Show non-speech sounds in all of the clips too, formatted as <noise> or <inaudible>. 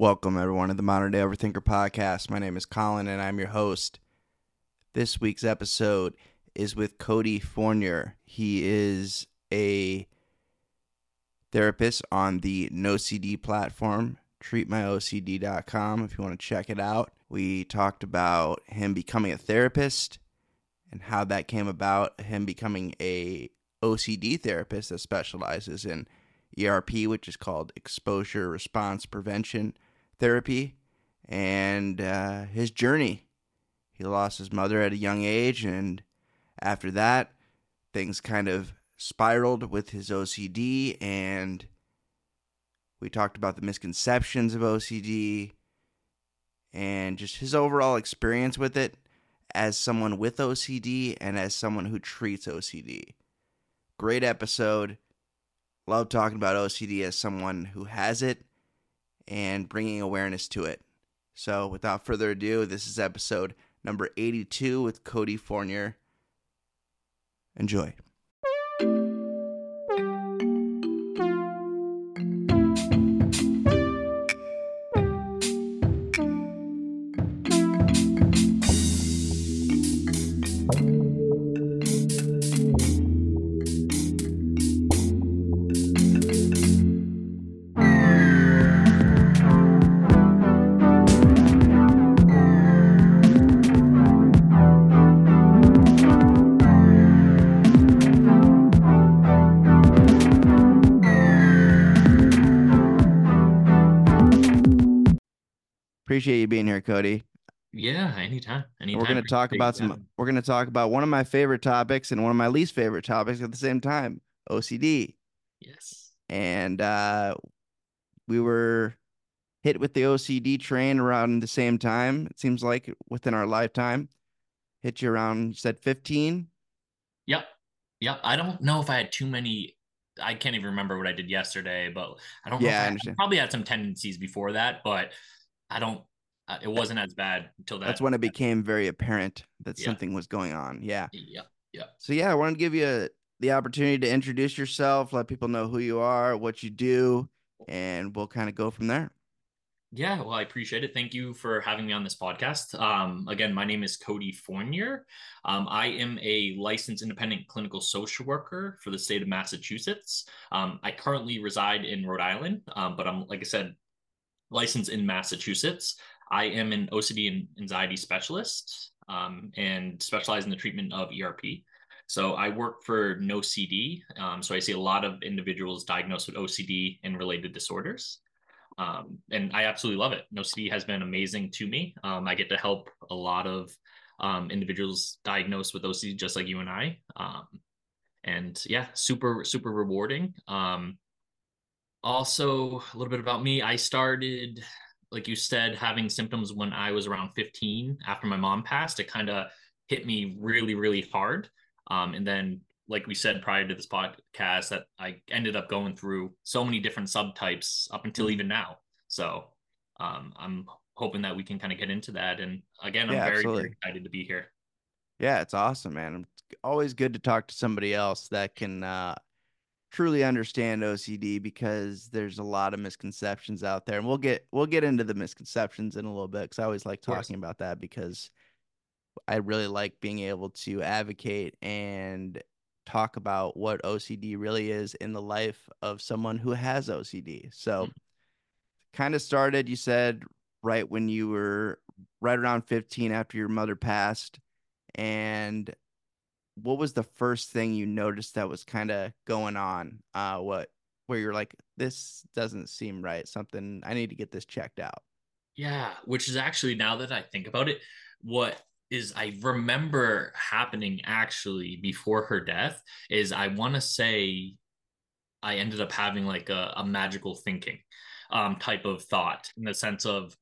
Welcome, everyone, to the Modern Day Overthinker podcast. My name is Colin, and I'm your host. This week's episode is with Cody Fournier. He is a therapist on the NoCD platform, treatmyocd.com, if you want to check it out. We talked about him becoming a therapist and how that came about, him becoming a OCD therapist that specializes in ERP, which is called exposure response prevention therapy, and uh, his journey. He lost his mother at a young age, and after that, things kind of spiraled with his OCD, and we talked about the misconceptions of OCD and just his overall experience with it as someone with OCD and as someone who treats OCD. Great episode. Love talking about OCD as someone who has it and bringing awareness to it. So, without further ado, this is episode number 82 with Cody Fournier. Enjoy. Here, Cody. Yeah, anytime. Anytime. We're going to talk about some. We're going to talk about one of my favorite topics and one of my least favorite topics at the same time: OCD. Yes. And uh, we were hit with the OCD train around the same time. It seems like within our lifetime. Hit you around. You said fifteen. Yep. Yep. I don't know if I had too many. I can't even remember what I did yesterday, but I don't. Yeah, know I I, probably had some tendencies before that, but I don't. Uh, it wasn't as bad until that. That's when it became very apparent that Yeah. something was going on. Yeah. Yeah. Yeah. So yeah, I wanted to give you the opportunity to introduce yourself, let people know who you are, what you do, and we'll kind of go from there. Yeah, well, I appreciate it. Thank you for having me on this podcast. Um, again, my name is Cody Fournier. Um, I am a licensed independent clinical social worker for the state of Massachusetts. Um, I currently reside in Rhode Island, um, but I'm, like I said, licensed in Massachusetts. I am an OCD and anxiety specialist um, and specialize in the treatment of ERP. So I work for NoCD. Um, so I see a lot of individuals diagnosed with OCD and related disorders um, and I absolutely love it. NoCD has been amazing to me. Um, I get to help a lot of um, individuals diagnosed with OCD, just like you and I. Um, and yeah, super super rewarding. Um, also, a little bit about me. I started, like you said, having symptoms when I was around 15 after my mom passed. It kind of hit me really really hard. Um, and then like we said prior to this podcast that I ended up going through so many different subtypes up until Mhm. even now. So um, I'm hoping that we can kind of get into that. And again, I'm Yeah, very, very excited to be here. Yeah, it's awesome, man. It's always good to talk to somebody else that can uh, truly understand OCD because there's a lot of misconceptions out there, and we'll get we'll get into the misconceptions in a little bit because I always like talking about that because I really like being able to advocate and talk about what OCD really is in the life of someone who has OCD. So, Mhm. kind of started, you said, right when you were right around 15 after your mother passed. And what was the first thing you noticed that was kind of going on? Uh, what, where you're like, this doesn't seem right. Something, I need to get this checked out. Yeah, which is actually now that I think about it, what is I remember happening actually before her death is I want to say I ended up having like a, a magical thinking um, type of thought in the sense of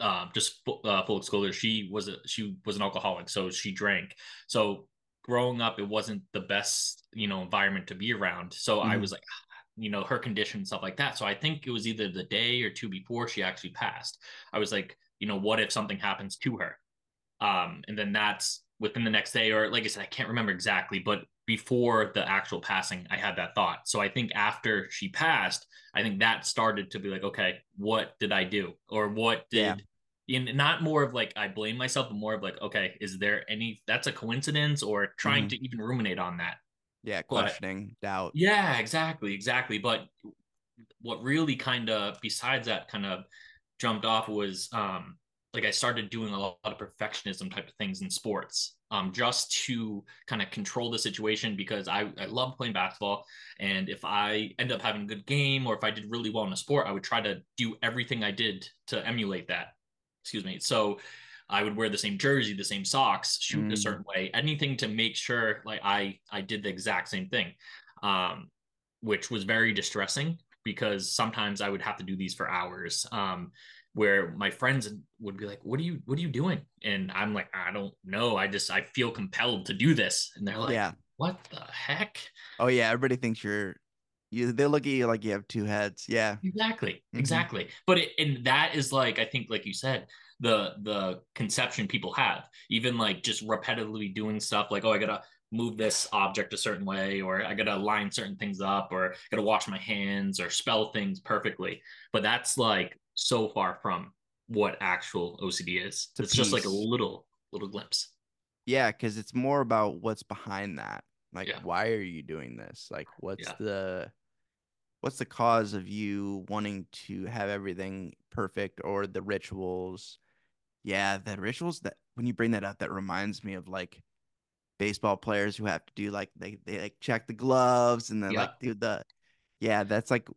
uh, just uh, full disclosure, she was a she was an alcoholic, so she drank. So growing up, it wasn't the best you know environment to be around. So I Mhm. was like, <sighs> you know, her condition and stuff like that. So I think it was either the day or two before she actually passed. I was like, you know, what if something happens to her? Um, and then that's within the next day, or like I said, I can't remember exactly, but before the actual passing, I had that thought. So I think after she passed, I think that started to be like, okay, what did I do? Or what did yeah. In not more of like I blame myself, but more of like, okay, is there any that's a coincidence or trying mm-hmm. to even ruminate on that? Yeah, questioning, but, doubt. Yeah, exactly, exactly. But what really kind of besides that kind of jumped off was um like I started doing a lot of perfectionism type of things in sports, um, just to kind of control the situation because I, I love playing basketball. And if I end up having a good game or if I did really well in a sport, I would try to do everything I did to emulate that. Excuse me. So I would wear the same jersey, the same socks, shoot mm. a certain way, anything to make sure like I I did the exact same thing. Um, which was very distressing because sometimes I would have to do these for hours. Um, where my friends would be like, "What are you What are you doing?" And I'm like, "I don't know. I just I feel compelled to do this." And they're like, "Yeah, what the heck?" Oh yeah, everybody thinks you're. You, they look at you like you have two heads. Yeah, exactly, mm-hmm. exactly. But it, and that is like I think, like you said, the the conception people have, even like just repetitively doing stuff like, "Oh, I gotta." move this object a certain way or i gotta line certain things up or I gotta wash my hands or spell things perfectly but that's like so far from what actual OCD is. It's, it's just like a little little glimpse. Yeah, because it's more about what's behind that. Like, yeah. why are you doing this? Like, what's yeah. the what's the cause of you wanting to have everything perfect or the rituals? Yeah, the rituals that when you bring that up, that reminds me of like baseball players who have to do like they they like check the gloves and then yeah. like do the yeah, that's like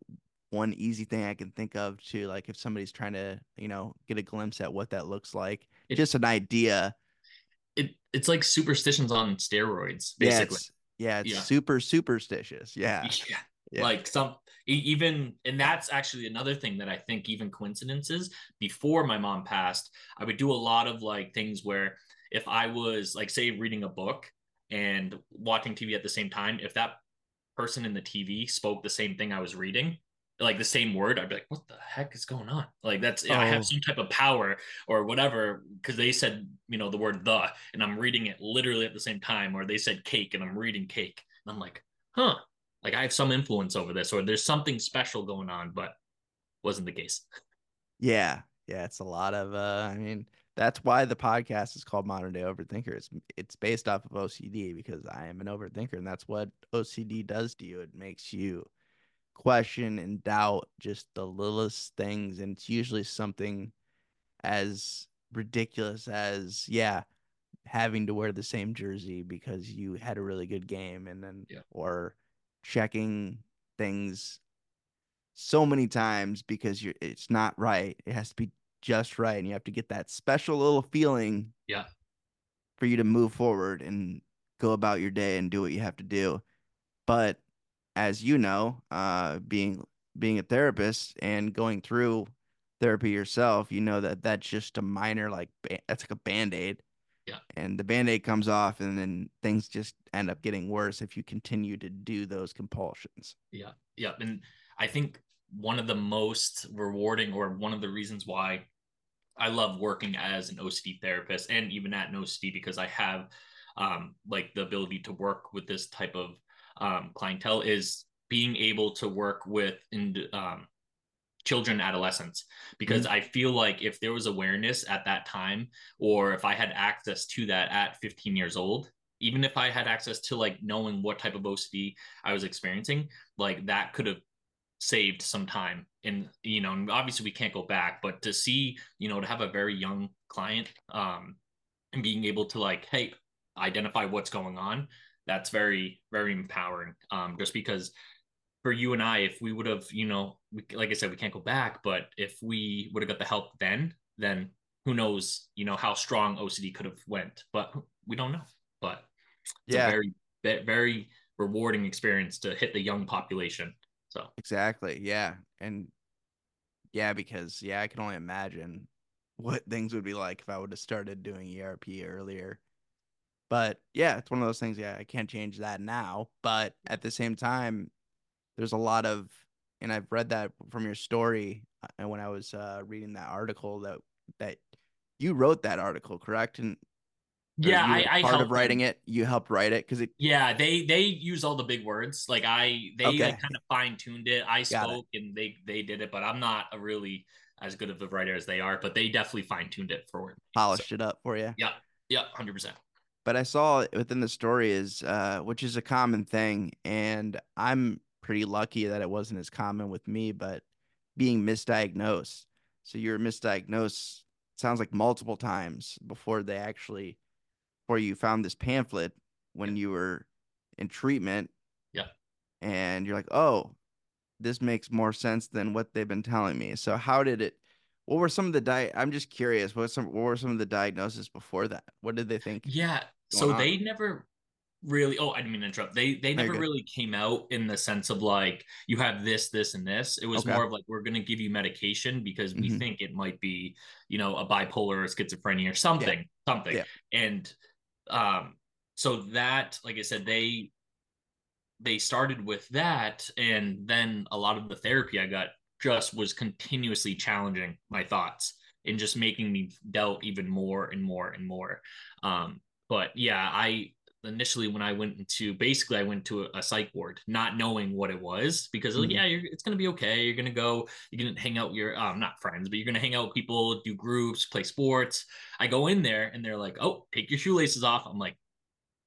one easy thing I can think of to like if somebody's trying to, you know, get a glimpse at what that looks like. It, just an idea. It it's like superstitions on steroids, basically. Yeah, it's, yeah, it's yeah. super superstitious. Yeah. <laughs> yeah. yeah. Like some even and that's actually another thing that I think even coincidences before my mom passed, I would do a lot of like things where if I was like say reading a book and watching TV at the same time, if that person in the TV spoke the same thing I was reading, like the same word, I'd be like, what the heck is going on? Like that's oh. I have oh. some type of power or whatever because they said you know the word the and I'm reading it literally at the same time, or they said cake and I'm reading cake and I'm like, huh, like I have some influence over this, or there's something special going on, but wasn't the case. <laughs> Yeah, yeah, it's a lot of. uh I mean, that's why the podcast is called Modern Day Overthinker. It's it's based off of OCD because I am an overthinker, and that's what OCD does to you. It makes you question and doubt just the littlest things and it's usually something as ridiculous as yeah having to wear the same jersey because you had a really good game and then yeah. or checking things so many times because you're it's not right. It has to be just right and you have to get that special little feeling yeah. for you to move forward and go about your day and do what you have to do. But as you know, uh, being being a therapist and going through therapy yourself, you know that that's just a minor like that's like a band aid. Yeah. And the band aid comes off, and then things just end up getting worse if you continue to do those compulsions. Yeah. Yeah. And I think one of the most rewarding, or one of the reasons why I love working as an OCD therapist and even at an OCD because I have um, like the ability to work with this type of um, clientele is being able to work with in, um, children adolescents because mm-hmm. i feel like if there was awareness at that time or if i had access to that at 15 years old even if i had access to like knowing what type of ocd i was experiencing like that could have saved some time and you know obviously we can't go back but to see you know to have a very young client um and being able to like hey identify what's going on that's very very empowering um just because for you and I if we would have you know we, like I said we can't go back but if we would have got the help then then who knows you know how strong OCD could have went but we don't know but it's yeah. a very very rewarding experience to hit the young population so exactly yeah and yeah because yeah I can only imagine what things would be like if I would have started doing ERP earlier but yeah, it's one of those things. Yeah, I can't change that now. But at the same time, there's a lot of, and I've read that from your story. And uh, when I was uh, reading that article, that that you wrote that article, correct? And yeah, I, I part of writing them. it. You helped write it because it. Yeah, they they use all the big words. Like I, they Okay. like kind of fine tuned it. I Got it. spoke and they they did it, but I'm not a really as good of a writer as they are. But they definitely fine tuned it for me. polished it up for you. So, yeah, hundred percent. But I saw within the story is, uh, which is a common thing, and I'm pretty lucky that it wasn't as common with me, but being misdiagnosed. So you're misdiagnosed. Sounds like multiple times before they actually, before you found this pamphlet when you were in treatment. Yeah. And you're like, oh, this makes more sense than what they've been telling me. So how did it? What were some of the di? I'm just curious. What some? What were some of the diagnoses before that? What did they think? Yeah. So on? they never really oh, I didn't mean to interrupt. They they never really came out in the sense of like you have this, this, and this. It was Okay. more of like we're gonna give you medication because we Mhm. think it might be, you know, a bipolar or schizophrenia or something, something. Yeah. And um, so that, like I said, they they started with that, and then a lot of the therapy I got just was continuously challenging my thoughts and just making me doubt even more and more and more. Um, but yeah, I initially when I went into basically I went to a, a psych ward, not knowing what it was because like Mhm. yeah, you're, it's gonna be okay. You're gonna go, you're gonna hang out with your um not friends, but you're gonna hang out with people, do groups, play sports. I go in there and they're like, oh, take your shoelaces off. I'm like,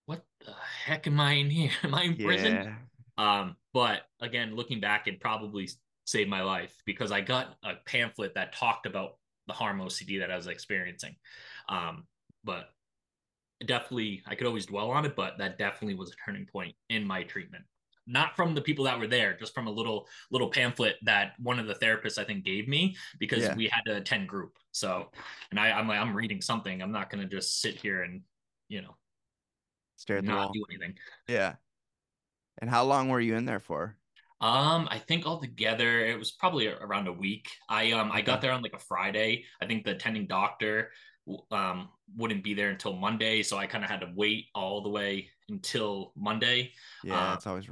what the heck am I in here? <laughs> Am I in prison? Um, but again, looking back, it probably saved my life because I got a pamphlet that talked about the harm OCD that I was experiencing. Um, but definitely, I could always dwell on it, but that definitely was a turning point in my treatment. Not from the people that were there, just from a little little pamphlet that one of the therapists I think gave me because Yeah. we had to attend group. So, and I, I'm like, I'm reading something. I'm not going to just sit here and you know Stare at the wall. do anything. Yeah. And how long were you in there for? Um, I think altogether it was probably around a week. I um I got there on like a Friday. I think the attending doctor um wouldn't be there until Monday, so I kind of had to wait all the way until Monday. Yeah, Uh, it's always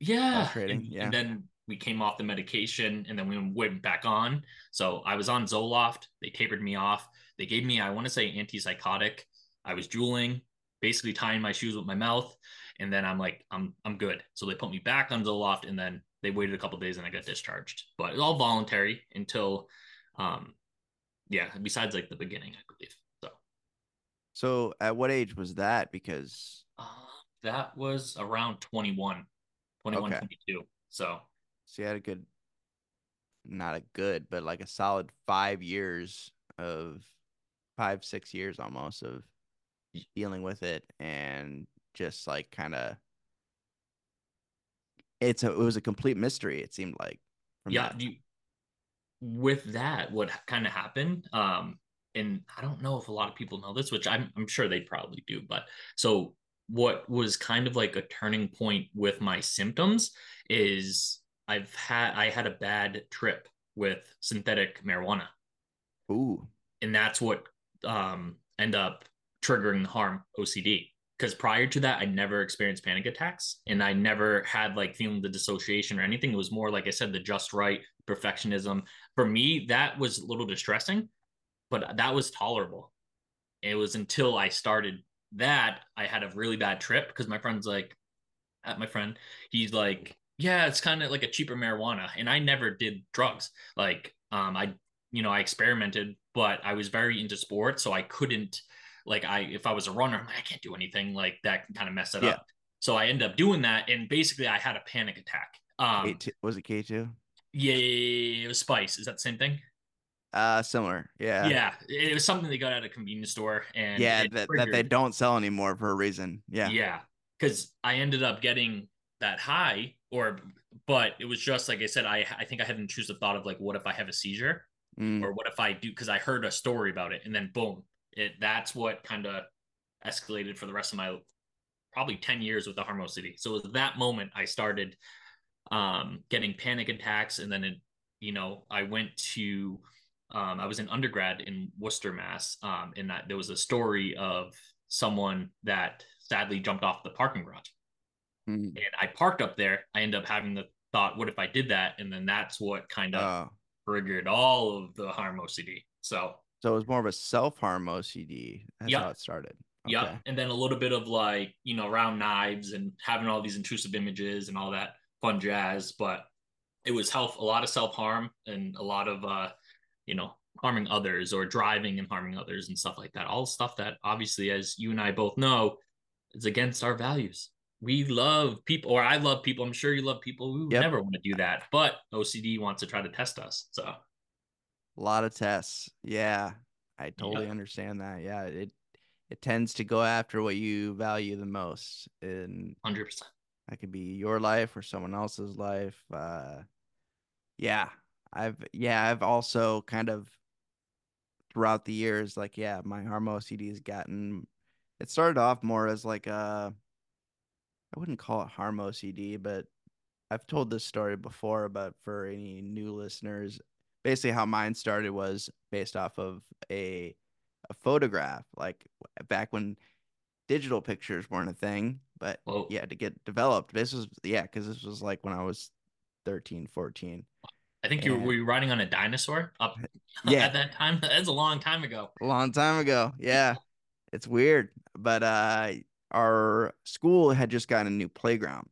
Yeah, Frustrating, and, yeah. and then we came off the medication, and then we went back on. So I was on Zoloft. They tapered me off. They gave me, I want to say, antipsychotic. I was drooling, basically tying my shoes with my mouth, and then I'm like, I'm I'm good. So they put me back on Zoloft, and then they waited a couple days, and I got discharged. But it's all voluntary until, um, yeah. Besides like the beginning, I believe. So so. At what age was that? Because uh, that was around 21, 21, Okay. 22. So so you had a good, not a good, but like a solid five years of five six years almost of dealing with it and just like kind of. It's a it was a complete mystery. It seemed like. from yeah that. you, with that what kind of happened um and i don't know if a lot of people know this which I'm, I'm sure they probably do but so what was kind of like a turning point with my symptoms is i've had i had a bad trip with synthetic marijuana Ooh. and that's what um end up triggering the harm OCD. Because prior to that, I never experienced panic attacks, and I never had like feeling the dissociation or anything. It was more like I said, the just right perfectionism. For me, that was a little distressing, but that was tolerable. It was until I started that I had a really bad trip because my friend's like, at my friend, he's like, yeah, it's kind of like a cheaper marijuana, and I never did drugs. Like, um, I you know, I experimented, but I was very into sports, so I couldn't like I if I was a runner, I'm like, I can't do anything like that can kind of mess it Yeah. up. So I end up doing that, and basically I had a panic attack. Um, K2, was it K two? yeah, it was Spice. Is that the same thing? Uh, similar. Yeah. Yeah, it was something they got at a convenience store, and Yeah, that, that they don't sell anymore for a reason. Yeah. yeah, because I ended up getting that high, or but it was just like I said. I I think I had an intrusive thought of like, what if I have a seizure? Mm, or what if I do because I heard a story about it and then boom, it that's what kind of escalated for the rest of my probably 10 years with the harm OCD. So it was that moment I started um getting panic attacks and then it you know I went to um I was in undergrad in Worcester Mass um and that there was a story of someone that sadly jumped off the parking garage mm. and I parked up there I ended up having the thought what if I did that and then that's what kind of Oh, triggered all of the harm OCD. So so it was more of a self harm OCD. That's Yeah. how it started. Yeah, and then a little bit of like you know round knives and having all these intrusive images and all that fun jazz. But it was health, a lot of self harm and a lot of uh, you know harming others or driving and harming others and stuff like that. All stuff that obviously, as you and I both know, is against our values. We love people, or I love people. I'm sure you love people. We would Yep. never want to do that, but OCD wants to try to test us. So A lot of tests. Yeah. I totally understand that. Yeah. It it tends to go after what you value the most. And hundred percent. that could be your life or someone else's life. Uh yeah. I've yeah, I've also kind of throughout the years, like, yeah, my harm OCD has gotten it started off more as like a I wouldn't call it harm OCD, but I've told this story before, but for any new listeners, basically how mine started was based off of a a photograph, like back when digital pictures weren't a thing, but Whoa. you had to get developed. This was yeah, because this was like when I was 13, 14. I think you were, were you riding on a dinosaur up <laughs> <laughs> Yeah. at that time. That's a long time ago. a long time ago. Yeah. It's weird. But uh our school had just gotten a new playground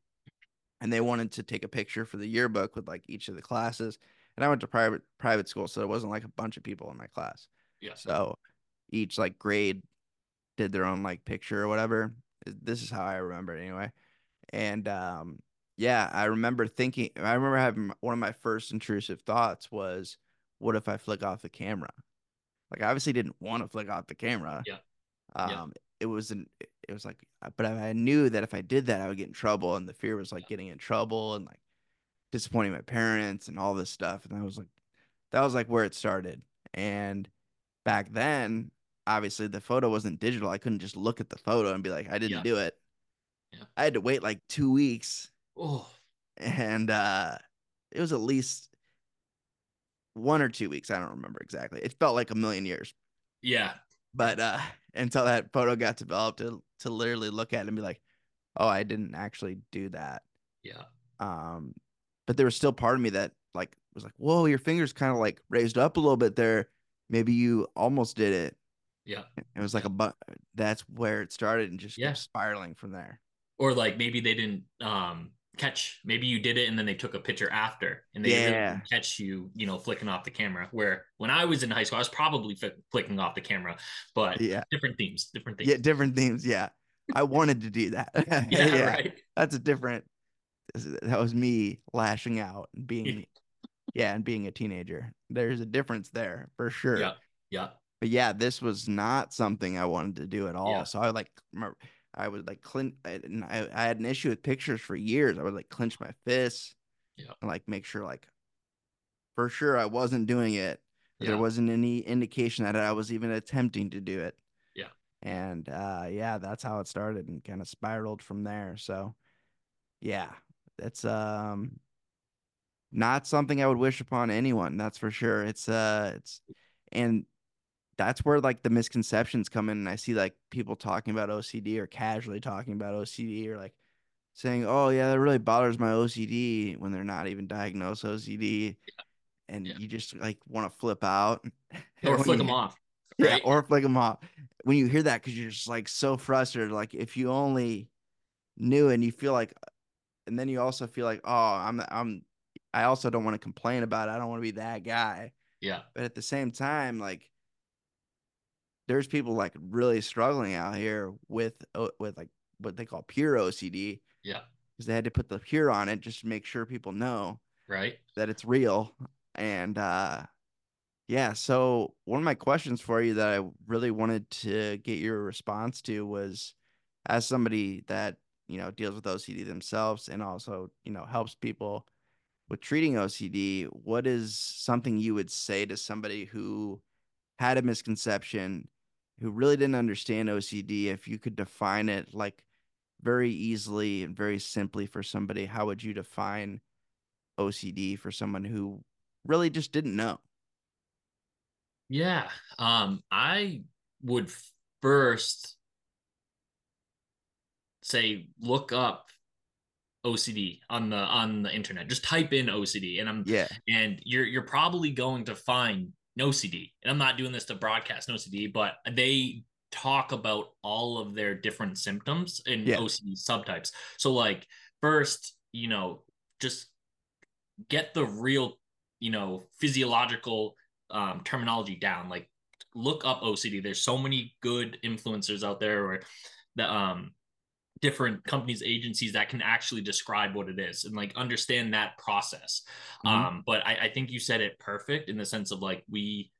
and they wanted to take a picture for the yearbook with like each of the classes. And I went to private private school, so there wasn't like a bunch of people in my class. Yeah. So each like grade did their own like picture or whatever. This is how I remember it anyway. And um yeah, I remember thinking I remember having one of my first intrusive thoughts was what if I flick off the camera? Like I obviously didn't want to flick off the camera. Yeah. Um Yeah. it was an it was like but I knew that if I did that I would get in trouble and the fear was like Yeah. getting in trouble and like disappointing my parents and all this stuff and I was like that was like where it started. And back then, obviously the photo wasn't digital. I couldn't just look at the photo and be like, I didn't Yeah. do it. Yeah. I had to wait like two weeks Oh, and uh it was at least one or two weeks. I don't remember exactly. It felt like a million years. yeah. But uh until that photo got developed to to literally look at it and be like, oh, I didn't actually do that. Yeah. Um, but there was still part of me that like was like, whoa, your fingers kind of like raised up a little bit there. Maybe you almost did it. Yeah. It was like a but that's where it started and just Yeah. spiraling from there. Or like maybe they didn't um catch maybe you did it and then they took a picture after and they Yeah. didn't catch you, you know, flicking off the camera. Where when I was in high school, I was probably flick flicking off the camera, but Yeah. different themes, different things. Yeah, different themes. Yeah. I wanted to do that. <laughs> <laughs> yeah, right. That's a different that was me lashing out and being yeah, and being a teenager. There's a difference there for sure. Yeah. Yeah. but yeah, this was not something I wanted to do at all. Yeah. So I like, I was like clint I, I had an issue with pictures for years. I would like clench my fists, Yeah. and like make sure like, for sure I wasn't doing it. Yeah. There wasn't any indication that I was even attempting to do it. Yeah. And uh, yeah, that's how it started and kind of spiraled from there. So, yeah, that's um, not something I would wish upon anyone. That's for sure. It's uh, it's and that's where like the misconceptions come in and i see like people talking about ocd or casually talking about ocd or like saying oh yeah that really bothers my ocd when they're not even diagnosed ocd and Yeah. you just like want to flip out <laughs> Or flick you them off. <laughs> yeah, or flick them off when you hear that because you're just like so frustrated like if you only knew and you feel like and then you also feel like oh i'm i'm i also don't want to complain about it i don't want to be that guy Yeah. but at the same time like there's people like really struggling out here with with like what they call pure OCD Yeah. because they had to put the pure on it just to make sure people know Right. that it's real and uh yeah so one of my questions for you that I really wanted to get your response to was as somebody that you know deals with OCD themselves and also you know helps people with treating OCD what is something you would say to somebody who had a misconception who really didn't understand OCD if you could define it like very easily and very simply for somebody how would you define OCD for someone who really just didn't know Yeah. Um, I would first say look up OCD on the on the internet. Just type in OCD and I'm yeah and you're you're probably going to find NOCD. And I'm not doing this to broadcast NOCD, but they talk about all of their different symptoms and Yeah. OCD subtypes. So like first, you know, just get the real, you know, physiological um, terminology down. Like look up OCD. There's so many good influencers out there or the um different companies agencies that can actually describe what it is and like understand that process. Mhm. um but I, I think you said it perfect in the sense of like we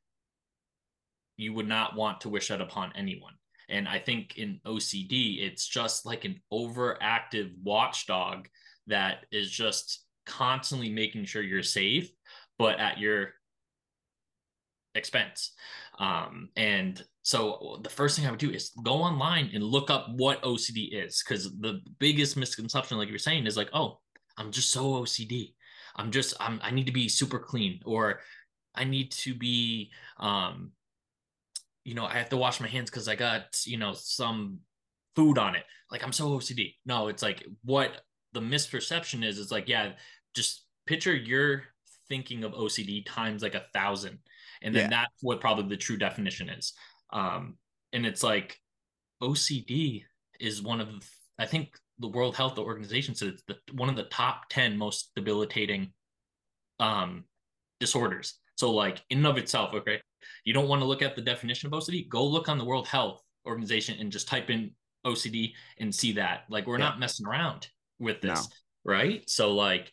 you would not want to wish that upon anyone. And i think in ocd it's just like an overactive watchdog that is just constantly making sure you're safe but at your expense. Um and so the first thing i would do is go online and look up what ocd is because the biggest misconception like you're saying is like oh i'm just so ocd i'm just i'm i need to be super clean or i need to be um you know i have to wash my hands because i got you know some food on it. Like i'm so ocd no it's like what the misperception is is like yeah just picture you're thinking of ocd times like a thousand and then Yeah. that's what probably the true definition is um and it's like ocd is one of i think the world health organization said it's the, one of the top 10 most debilitating um disorders so like in and of itself okay you don't want to look at the definition of ocd go look on the world health organization and just type in ocd and see that like we're Yeah. not messing around with this No. right so like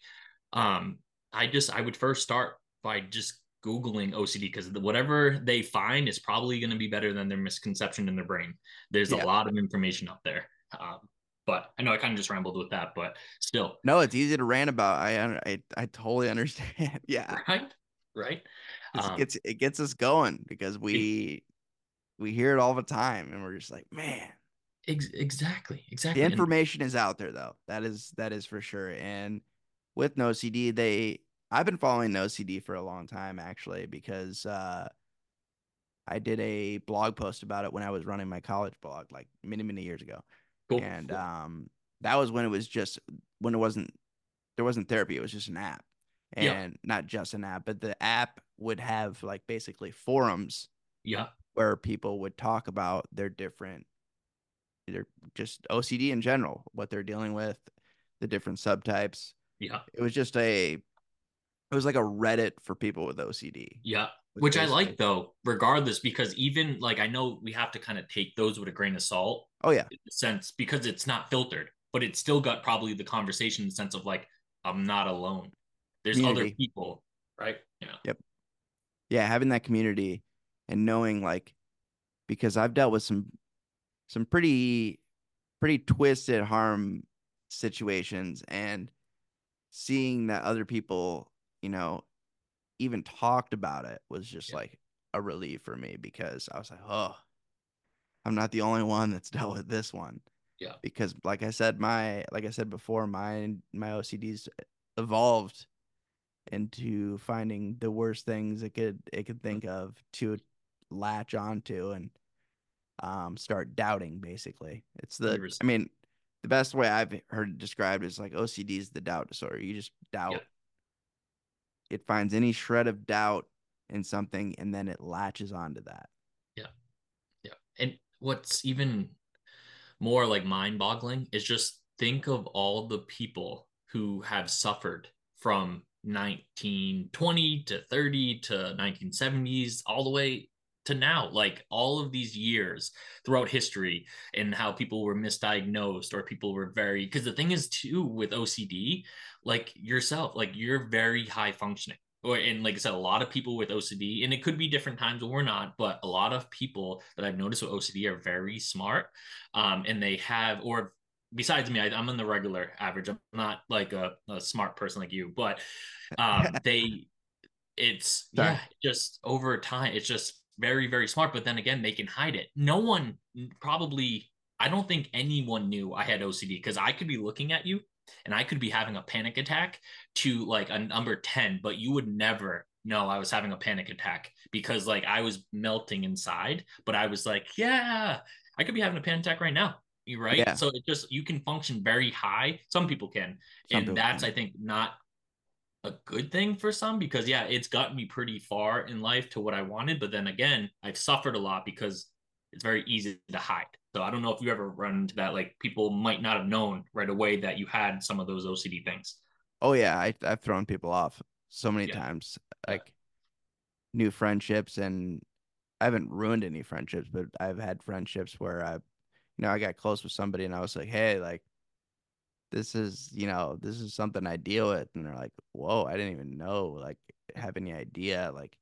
um i just i would first start by just googling ocd because whatever they find is probably going to be better than their misconception in their brain there's Yeah. a lot of information out there um but i know i kind of just rambled with that but still No, it's easy to rant about. I I, I totally understand. <laughs> yeah. right right Um, it's it gets us going because we we hear it all the time and we're just like, man, ex- exactly exactly the And- information is out there though. That is that is for sure. And with NOCD, they I've been following NOCD for a long time actually because uh I did a blog post about it when I was running my college blog like many many years ago. cool, and um that was when it was just when it wasn't there wasn't therapy it was just an app. Yeah. and not just an app but the app would have like basically forums yeah. where people would talk about their different either just OCD in general what they're dealing with the different subtypes. Yeah. It was just a it was like a reddit for people with OCD yeah was which i like though regardless because even like i know we have to kind of take those with a grain of salt oh yeah. in the sense because it's not filtered but it's still got probably the conversation in the sense of like i'm not alone. There's other people right? Yeah. Yep. yeah having that community and knowing like because i've dealt with some some pretty pretty twisted harm situations and seeing that other people you know even talked about it was just Yeah. like a relief for me because i was like oh i'm not the only one that's <laughs> dealt with this one. Yeah. because like i said my like i said before my my ocds evolved into finding the worst things it could it could think of to latch onto and um start doubting basically. It's the i mean the best way i've heard it described is like ocd is the doubt disorder. You just doubt it finds any shred of doubt in something and then it latches onto that Yeah. Yeah. And what's even more like mind boggling is just think of all the people who have suffered from 1920 to 30 to 1970s, all the way to now. Like all of these years throughout history and how people were misdiagnosed or people were very, because the thing is too with OCD, like yourself, like you're very high functioning or and like I said, a lot of people with OCD, and it could be different times or not, but a lot of people that I've noticed with OCD are very smart, um, and they have or besides me, I, I'm in the regular average. I'm not like a, a smart person like you, but um, <laughs> they, it's Sorry. yeah, just over time, it's just very very smart. But then again, they can hide it. No one probably. I don't think anyone knew I had OCD because I could be looking at you and I could be having a panic attack to like a number 10, but you would never know I was having a panic attack because like I was melting inside, but I was like, yeah, I could be having a panic attack right now. You right? Yeah. So it just you can function very high. Some people can. Some and people that's can. I think not a good thing for some because yeah, it's gotten me pretty far in life to what I wanted, but then again, I've suffered a lot because it's very easy to hide. So I don't know if you ever run into that. Like people might not have known right away that you had some of those OCD things. Oh yeah, I, I've thrown people off so many Yeah. times, like new friendships, and I haven't ruined any friendships, but I've had friendships where I, you know, I got close with somebody, and I was like, hey, like, this is, you know, this is something I deal with, and they're like, whoa, I didn't even know, like, have any idea, like,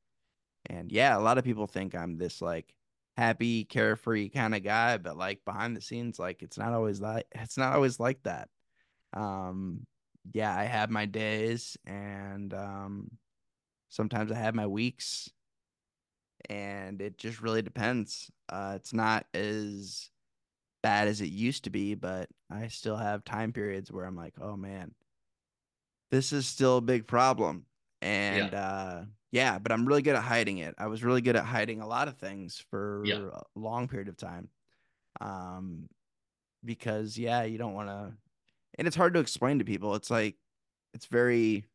and yeah, a lot of people think I'm this like happy, carefree kind of guy, but like behind the scenes, like it's not always like it's not always like that. Um, yeah, I have my days, and um, sometimes I have my weeks, and it just really depends. Uh, it's not as bad as it used to be, but I still have time periods where I'm like, oh man, this is still a big problem. And uh yeah, but I'm really good at hiding it. I was really good at hiding a lot of things for Yeah. a long period of time. Um because yeah, you don't want to and it's hard to explain to people. It's like it's very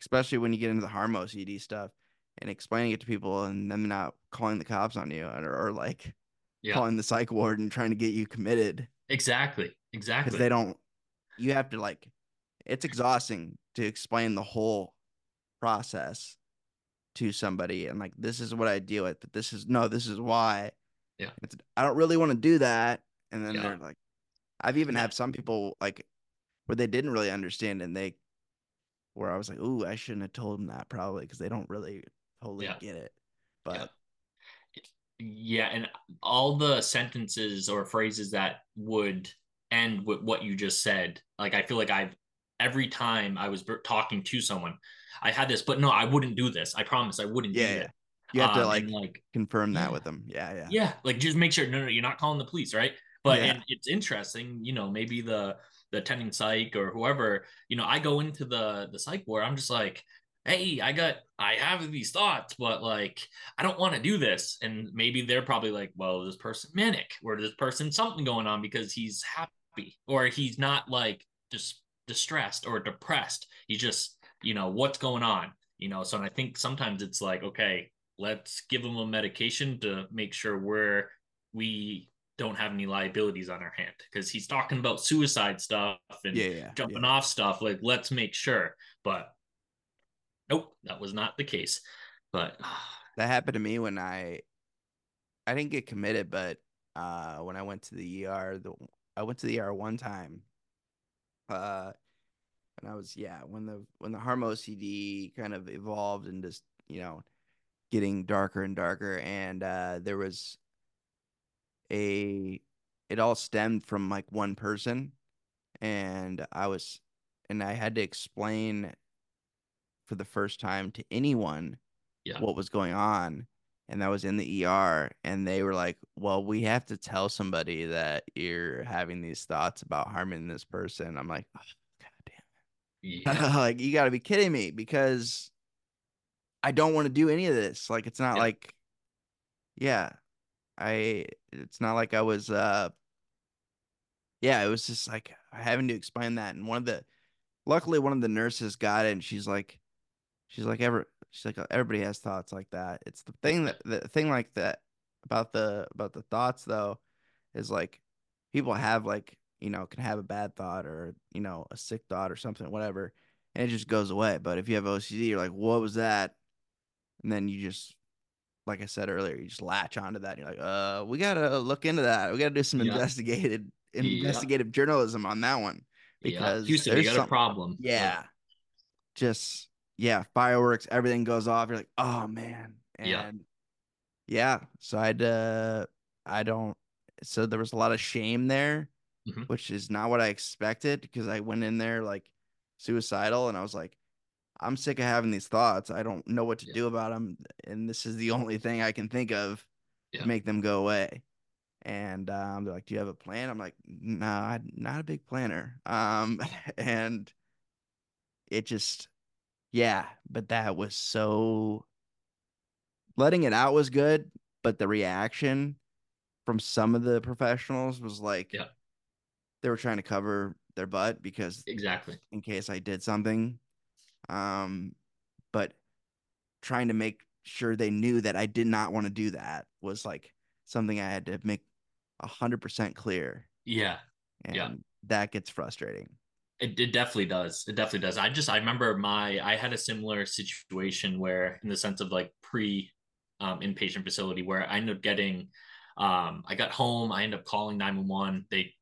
especially when you get into the harm OCD stuff and explaining it to people and them not calling the cops on you or, or like Yeah. calling the psych ward and trying to get you committed Exactly. Exactly. Because they don't you have to like it's exhausting to explain the whole process to somebody and like this is what I deal with but this is no this is why Yeah. it's, I don't really want to do that and then Yeah. they're like I've even Yeah. had some people like where they didn't really understand and they where I was like ooh I shouldn't have told them that probably because they don't really totally Yeah. get it but Yeah, and all the sentences or phrases that would end with what you just said, like I feel like I've every time I was talking to someone, I had this, but no, I wouldn't do this. I promise I wouldn't Yeah, do yeah. you have to Um, like and, like confirm that yeah. with them yeah yeah yeah, like just make sure no, no, you're not calling the police, right? But Yeah. and it's interesting, you know, maybe the the attending psych or whoever, you know, I go into the the psych ward, I'm just like, hey, I got I have these thoughts, but like I don't want to do this. And maybe they're probably like, well, this person manic, or this person something going on because he's happy, or he's not like just distressed or depressed. He's just, you know, what's going on, you know. So and I think sometimes it's like, okay, let's give him a medication to make sure we're we don't have any liabilities on our hand because he's talking about suicide stuff and yeah yeah jumping yeah. off stuff. Like, let's make sure. But nope, that was not the case. But <sighs> that happened to me when I I didn't get committed, but uh when I went to the ER, the I went to the ER one time. Uh and I was yeah, when the when the harm OCD kind of evolved and just, you know, getting darker and darker and uh there was a it all stemmed from like one person and I was and I had to explain for the first time to anyone Yeah. what was going on and that was in the ER and they were like, "Well, we have to tell somebody that you're having these thoughts about harming this person." I'm like, oh, "God yeah, damn." <laughs> like you got to be kidding me because I don't want to do any of this. Like it's not Yeah. like yeah. I it's not like I was uh yeah, it was just like having to explain that and one of the luckily one of the nurses got it and she's like she's like ever she's like everybody has thoughts like that it's the thing that the thing like that about the about the thoughts though is like people have like you know can have a bad thought or you know a sick thought or something whatever and it just goes away but if you have ocd you're like what was that and then you just like i said earlier you just latch onto that and you're like uh we gotta look into that we gotta do some Yeah. investigated Yeah. investigative journalism on that one yeah. because Houston, we there's got some- a problem. Like, yeah. Just yeah, fireworks, everything goes off. You're like, oh man. And Yeah. yeah. So I'd uh I don't so there was a lot of shame there, Mhm. which is not what I expected because I went in there like suicidal and I was like, I'm sick of having these thoughts. I don't know what to Yeah. do about them. And this is the <laughs> only thing I can think of Yeah. to make them go away. And um, they're like, "Do you have a plan?" I'm like, "No, I'm not a big planner." Um, <laughs> and it just, yeah. But that was so. Letting it out was good, but the reaction from some of the professionals was like, Yeah. they were trying to cover their butt because exactly. in case I did something. Um, but trying to make sure they knew that I did not want to do that was like something I had to make a hundred percent clear. Yeah. And Yeah. that gets frustrating. It, it definitely does. It definitely does. I just I remember my I had a similar situation where in the sense of like pre um, inpatient facility where I ended up getting um I got home, I ended up calling 911. They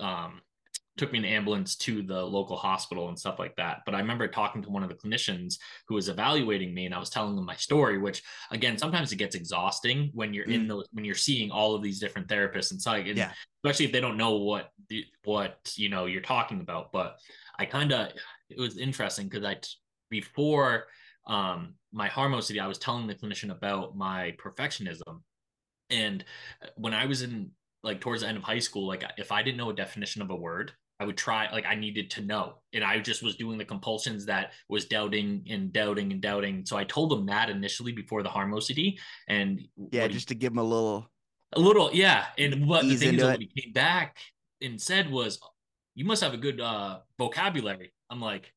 um took me in an ambulance to the local hospital and stuff like that. But I remember talking to one of the clinicians who was evaluating me and I was telling them my story, which again, sometimes it gets exhausting when you're in Mm. the when you're seeing all of these different therapists and psych and Yeah. especially if they don't know what the, what you know you're talking about. But I kind of it was interesting because I before um my harm OCD, I was telling the clinician about my perfectionism. And when I was in like towards the end of high school, like if I didn't know a definition of a word, I would try like I needed to know. And I just was doing the compulsions that was doubting and doubting and doubting. So I told him that initially before the harm OCD. And Yeah, what he- just to give him a little. a little, yeah. And what the thing is, into that what he came back and said was, "You must have a good uh, vocabulary." I'm like,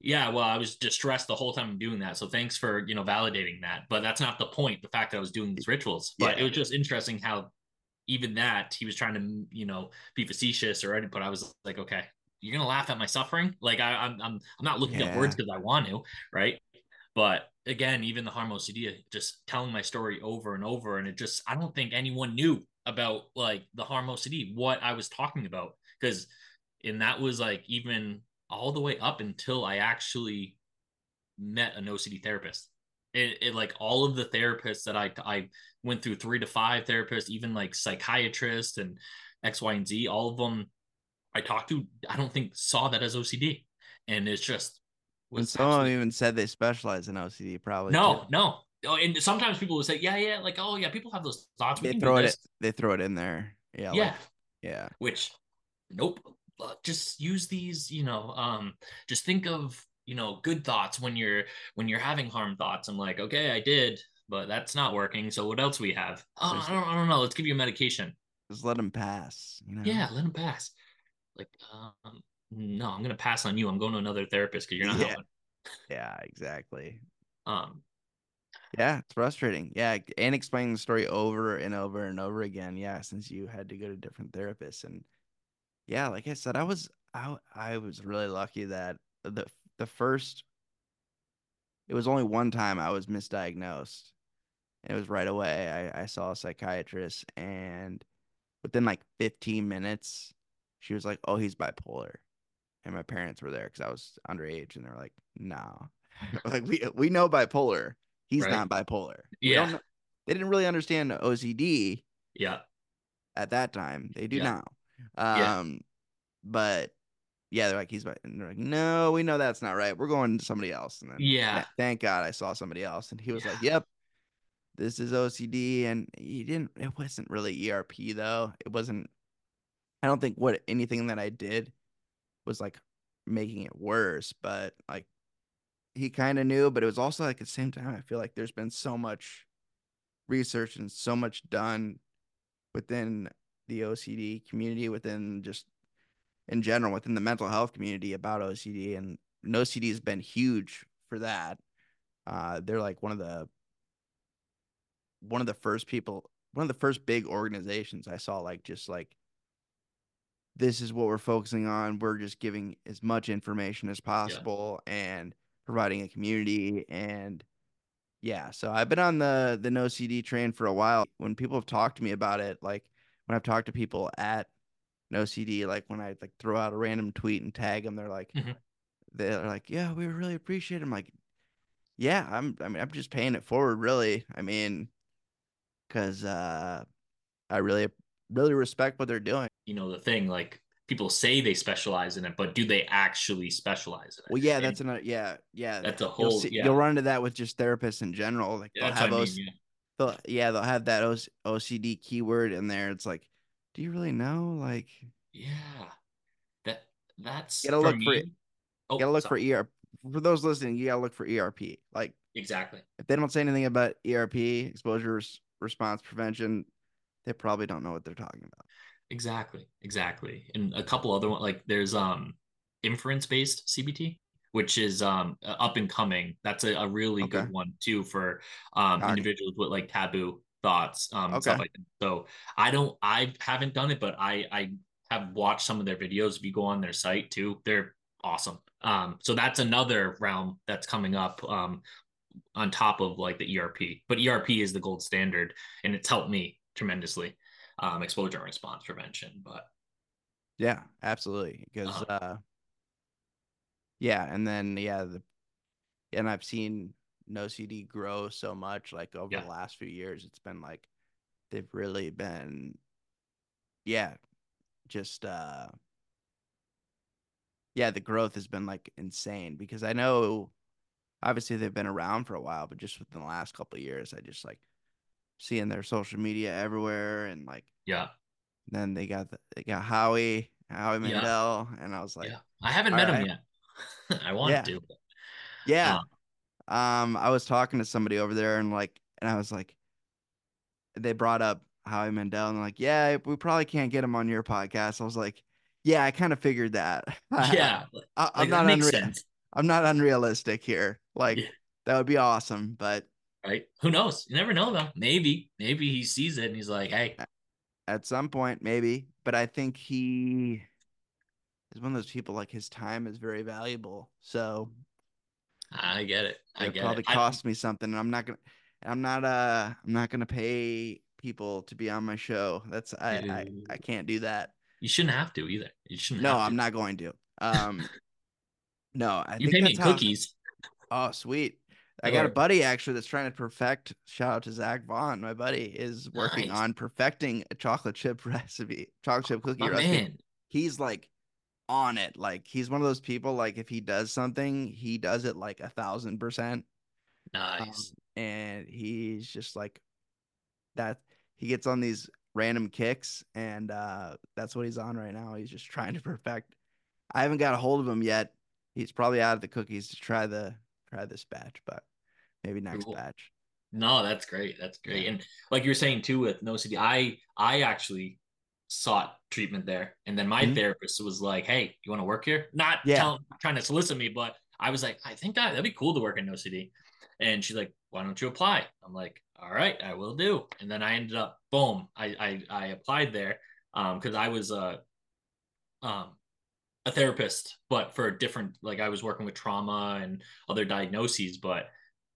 "Yeah, well, I was distressed the whole time I'm doing that, so thanks for you know validating that." But that's not the point. The fact that I was doing these rituals, but Yeah. it was just interesting how even that he was trying to you know be facetious or anything. But I was like, okay, you're gonna laugh at my suffering. Like I, I'm I'm I'm not looking Yeah. up words because I want to, right? But again, even the harm OCD, just telling my story over and over, and it just I don't think anyone knew about like the harm OCD, what I was talking about, because and that was like even all the way up until I actually met an OCD therapist. It, it like all of the therapists that I I went through three to five therapists, even like psychiatrists and X, Y, and Z, all of them I talked to, I don't think saw that as OCD, and it's just And was some of them absolutely- even said they specialize in OCD. Probably no, too. no. Oh, and sometimes people would say, yeah, yeah, like, oh yeah, people have those thoughts. We They throw it. They throw it in there. Yeah. yeah, like- yeah. which nope. Just use these, you know. Um, just think of you know good thoughts when you're when you're having harm thoughts. I'm like, okay, I did, but that's not working. So what else we have? Oh, There's- I don't, I don't know. Let's give you a medication. Just let them pass. You know? Yeah, let him pass. Like, um, no, I'm gonna pass on you. I'm going to another therapist because you're not Yeah. helping. Yeah. Exactly. Um, Yeah, it's frustrating. Yeah, and explaining the story over and over and over again. Yeah, since you had to go to different therapists, and yeah, like I said, I was I I was really lucky that the the first it was only one time I was misdiagnosed, and it was right away. I I saw a psychiatrist, and within like 15 minutes, she was like, "Oh, he's bipolar," and my parents were there because I was underage, and they were like, "No, <laughs> like we we know bipolar." He's Right. not bipolar. Yeah. know- they didn't really understand OCD yeah, at that time. They do Yeah. now. Yeah. Um, but yeah, they're like he's bi- and they're like, no, we know that's not right. We're going to somebody else. And then Yeah. thank God I saw somebody else, and he was like, yep, this is OCD, and he didn't. It wasn't really ERP though. It wasn't. I don't think what anything that I did was like making it worse, but like he kind of knew, but it was also like at the same time, I feel like there's been so much research and so much done within the OCD community, within just in general, within the mental health community about OCD. And, OCD has been huge for that. Uh, they're like one of the one of the first people, one of the first big organizations I saw like just like this is what we're focusing on. We're just giving as much information as possible and providing a community and yeah, so I've been on the the NoCD train for a while. When people have talked to me about it, like when I've talked to people at NoCD, like when I like throw out a random tweet and tag them, they're like, Mhm. they're like, yeah, we really appreciate it. I'm like, yeah, I'm. I mean, I'm just paying it forward, really. I mean, because uh, I really, really respect what they're doing. you know the thing like people say they specialize in it but do they actually specialize in it Well, yeah, And that's another. Yeah, yeah. That's a you'll whole- see- yeah. You'll run into that with just therapists in general. Like they'll that's have what I mean, yeah. they'll, yeah, they'll have that OC- OCD keyword in there. It's like, do you really know? Like, yeah that that's Gotta for look me for it. oh, you gotta look sorry. for ERP. For those listening, you gotta look for ERP. Like, exactly if they don't say anything about ERP, exposure res- response prevention, they probably don't know what they're talking about. exactly exactly and a couple other one like there's um inference based cbt which is um up and coming that's a, a really Okay. good one too for um individuals with like taboo thoughts. Um, okay. Stuff like that. So I don't, I haven't done it, but I, I have watched some of their videos. If you go on their site too, they're awesome. Um, so that's another realm that's coming up. Um, on top of like the ERP, but ERP is the gold standard, and it's helped me tremendously. Um, exposure and response prevention, but yeah, absolutely. Because uh-huh. uh, yeah, and then yeah, the and I've seen NoCD grow so much like over yeah. the last few years. It's been like they've really been yeah, just uh yeah, the growth has been like insane because I know obviously they've been around for a while, but just within the last couple of years, I just like seeing their social media everywhere and like yeah. Then they got the, they got Howie Howie Mandel, yeah. and I was like, yeah. I haven't met right. him yet. <laughs> I want yeah. to. Yeah. Uh, um, I was talking to somebody over there, and like, and I was like, they brought up Howie Mandel, and like, yeah, we probably can't get him on your podcast. I was like, yeah, I kind of figured that. <laughs> Yeah, I, am not unreal. I'm not unrealistic here. Like, yeah. that would be awesome, but right, who knows? You never know though. Maybe, maybe he sees it and he's like, hey, at some point, maybe. But I think he is one of those people like his time is very valuable. So I get it. I it get probably it. cost I... me something. And I'm not gonna. I'm not. Uh. I'm not gonna pay people to be on my show. That's I. I, I can't do that. You shouldn't have to either. You shouldn't. No, I'm not going to. Um. <laughs> no, I. You pay me cookies. Oh, sweet. I got a buddy actually that's trying to perfect. Shout out to Zach Vaughn. My buddy is working nice. on perfecting a chocolate chip <laughs> recipe, chocolate chip cookie oh, recipe. Man. He's like on it. Like he's one of those people. Like if he does something, he does it like a thousand percent. Nice. Um, and he's just like that. He gets on these random kicks, and uh, that's what he's on right now. He's just <laughs> trying to perfect. I haven't got a hold of him yet. He's probably out of the cookies to try the try this batch, but maybe next cool. batch. No, that's great. That's great. Yeah. And like you were saying too with NoCD, I I actually sought treatment there, and then my mm-hmm. therapist was like, "Hey, you want to work here?" Not yeah. Tell, trying to solicit me, but I was like, "I think that that'd be cool to work in NoCD." And she's like, "Why don't you apply?" I'm like, "All right, I will do." And then I ended up, boom, I I, I applied there because um, I was a uh, um a therapist, but for a different like I was working with trauma and other diagnoses, but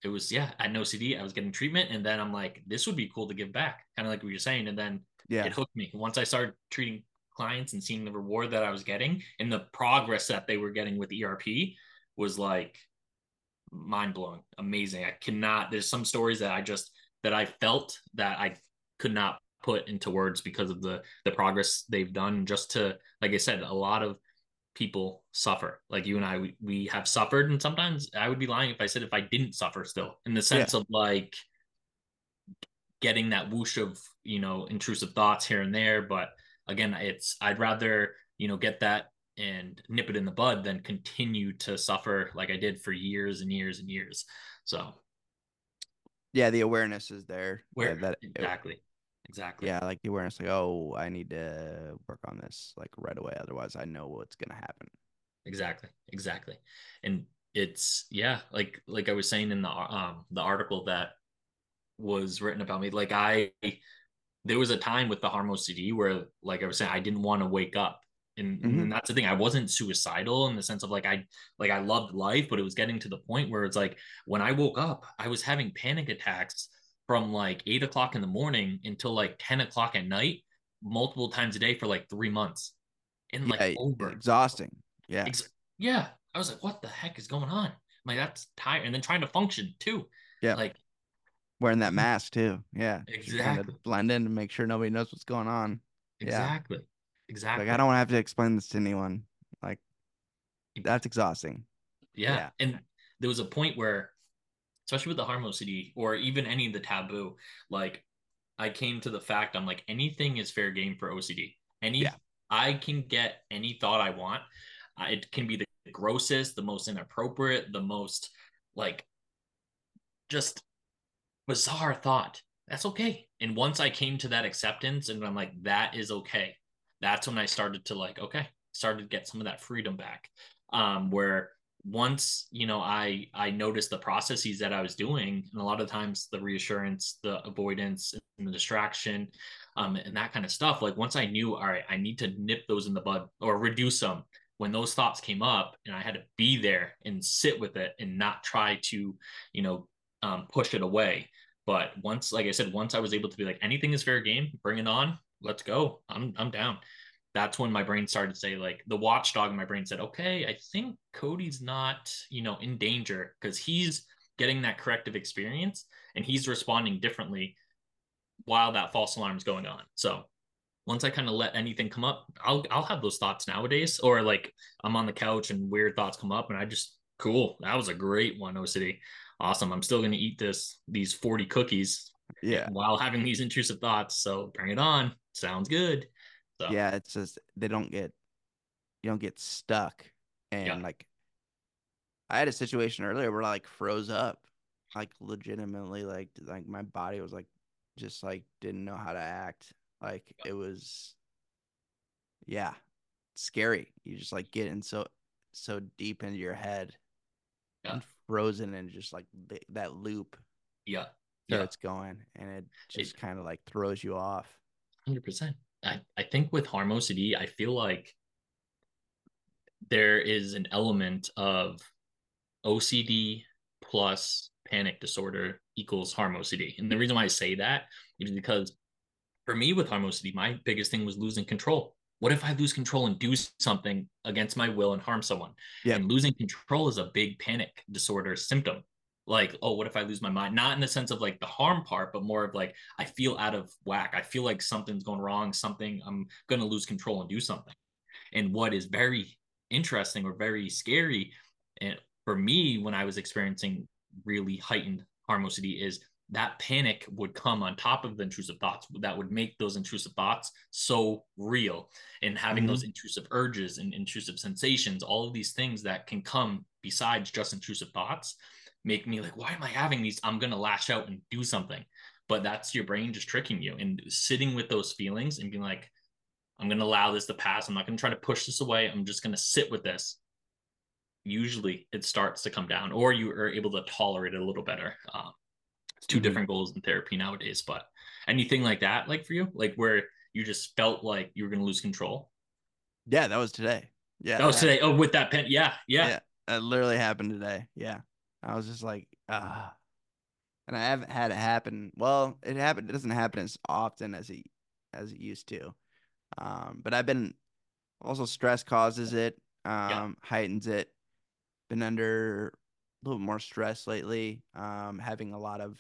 it was yeah, at NoCD, I was getting treatment, and then I'm like, this would be cool to give back, kind of like what you're saying, and then yeah, it hooked me. Once I started treating clients and seeing the reward that I was getting and the progress that they were getting with ERP was like mind blowing, amazing. I cannot. There's some stories that I just that I felt that I could not put into words because of the the progress they've done. Just to like I said, a lot of people suffer like you and i we, we have suffered and sometimes i would be lying if i said if i didn't suffer still in the sense yeah. of like getting that whoosh of you know intrusive thoughts here and there but again it's i'd rather you know get that and nip it in the bud than continue to suffer like i did for years and years and years so yeah the awareness is there where yeah, that exactly Exactly. Yeah, like the awareness, like, oh, I need to work on this like right away. Otherwise, I know what's gonna happen. Exactly. Exactly. And it's yeah, like like I was saying in the um the article that was written about me, like I there was a time with the harm OCD where like I was saying, I didn't want to wake up. And, mm-hmm. and that's the thing. I wasn't suicidal in the sense of like I like I loved life, but it was getting to the point where it's like when I woke up, I was having panic attacks from like eight o'clock in the morning until like 10 o'clock at night, multiple times a day for like three months. And like yeah, over exhausting. Yeah. Ex- yeah. I was like, what the heck is going on? I'm like, that's tired. And then trying to function too. Yeah. Like wearing that mask too. Yeah. Exactly. blend in and make sure nobody knows what's going on. Exactly. Yeah. Exactly. Like I don't want to have to explain this to anyone. Like that's exhausting. Yeah. yeah. And there was a point where especially with the harm OCD or even any of the taboo, like I came to the fact I'm like anything is fair game for OCD. Any yeah. I can get any thought I want. It can be the grossest, the most inappropriate, the most like just bizarre thought. That's okay. And once I came to that acceptance and I'm like, that is okay. That's when I started to like, okay, started to get some of that freedom back. Um, where once you know i i noticed the processes that i was doing and a lot of times the reassurance the avoidance and the distraction um, and that kind of stuff like once i knew all right i need to nip those in the bud or reduce them when those thoughts came up and i had to be there and sit with it and not try to you know um, push it away. But once like i said once i was able to be like anything is fair game bring it on let's go. I'm i'm down. That's when my brain started to say like the watchdog in my brain said okay i think cody's not you know in danger because he's getting that corrective experience and he's responding differently while that false alarm is going on. So once i kind of let anything come up i'll i'll have those thoughts nowadays. Or like i'm on the couch and weird thoughts come up and i just cool that was a great one ocd awesome. I'm still going to eat this these 40 cookies yeah. while having these intrusive thoughts. So bring it on. Sounds good. So yeah it's just they don't get you don't get stuck. And Yeah. like i had a situation earlier where i like froze up like legitimately like like my body was like just like didn't know how to act. Like Yeah. it was yeah scary. You just like get in so so deep into your head Yeah. and frozen and just like th- that loop yeah yeah it's going and it just kind of like throws you off Hundred percent. I I think with harm OCD, I feel like there is an element of OCD plus panic disorder equals harm OCD, and the reason why I say that is because for me with harm OCD, my biggest thing was losing control. What if I lose control and do something against my will and harm someone? Yeah. And losing control is a big panic disorder symptom. Like, oh, what if I lose my mind? Not in the sense of like the harm part, but more of like I feel out of whack. I feel like something's going wrong, something I'm going to lose control and do something. And what is very interesting or very scary and for me when I was experiencing really heightened harm OCD is that panic would come on top of the intrusive thoughts that would make those intrusive thoughts so real. And having Mhm. those intrusive urges and intrusive sensations all of these things that can come besides just intrusive thoughts make me like why am i having these? I'm going to lash out and do something. But that's your brain just tricking you and sitting with those feelings and being like i'm going to allow this to pass. I'm not going to try to push this away. I'm just going to sit with this. Usually it starts to come down or you are able to tolerate it a little better um, it's 2 Mhm. different goals in therapy nowadays but anything like that like for you like where you just felt like you were going to lose control yeah that was today yeah that was today oh with that pen yeah yeah Yeah. That literally happened today. Yeah. I was just like, ah. And I haven't had it happen. Well, it happened. It doesn't happen as often as it as it used to. Um, but I've been also stress causes it, um, heightens it. Been under a little more stress lately. Um, having a lot of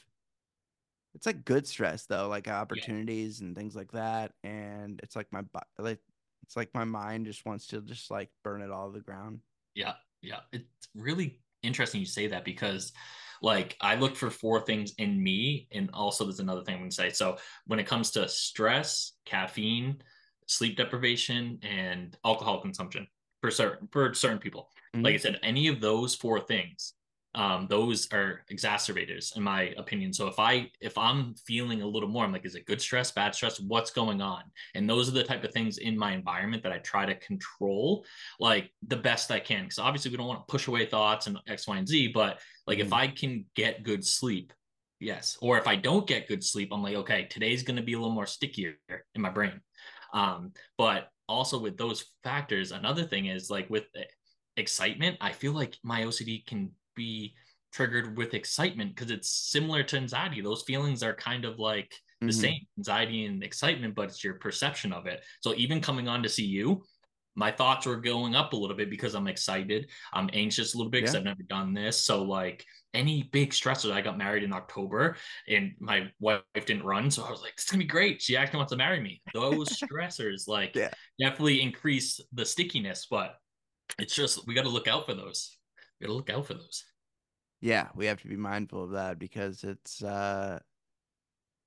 it's like good stress though, like opportunities and things like that. And it's like my like it's like my mind just wants to just like burn it all to the ground. Yeah, yeah. It's really interesting you say that because like I look for four things in me and also there's another thing I'm to say. So when it comes to stress, caffeine, sleep deprivation and alcohol consumption for certain for certain people. Like mm-hmm. I said any of those four things um those are exacerbators in my opinion so if i if i'm feeling a little more i'm like is it good stress bad stress what's going on and those are the type of things in my environment that i try to control like the best I can. Because obviously we don't want to push away thoughts and X, Y, and Z. But like if Mhm. I can get good sleep, yes. Or if I don't get good sleep, I'm like, okay, today's gonna be a little more stickier in my brain. Um, but also with those factors, another thing is like with e- excitement, I feel like my OCD can be triggered with excitement because it's similar to anxiety. Those feelings are kind of like the Mhm. same anxiety and excitement, but it's your perception of it. So even coming on to see you, my thoughts were going up a little bit because I'm excited. I'm anxious a little bit because Yeah. I've never done this. So like any big stressor, I got married in October and my wife didn't run. So I was like, it's gonna be great. She actually wants to marry me. Those <laughs> stressors like Yeah. definitely increase the stickiness, but it's just we gotta look out for those. Gotta look out for those. yeah we have to be mindful of that because it's uh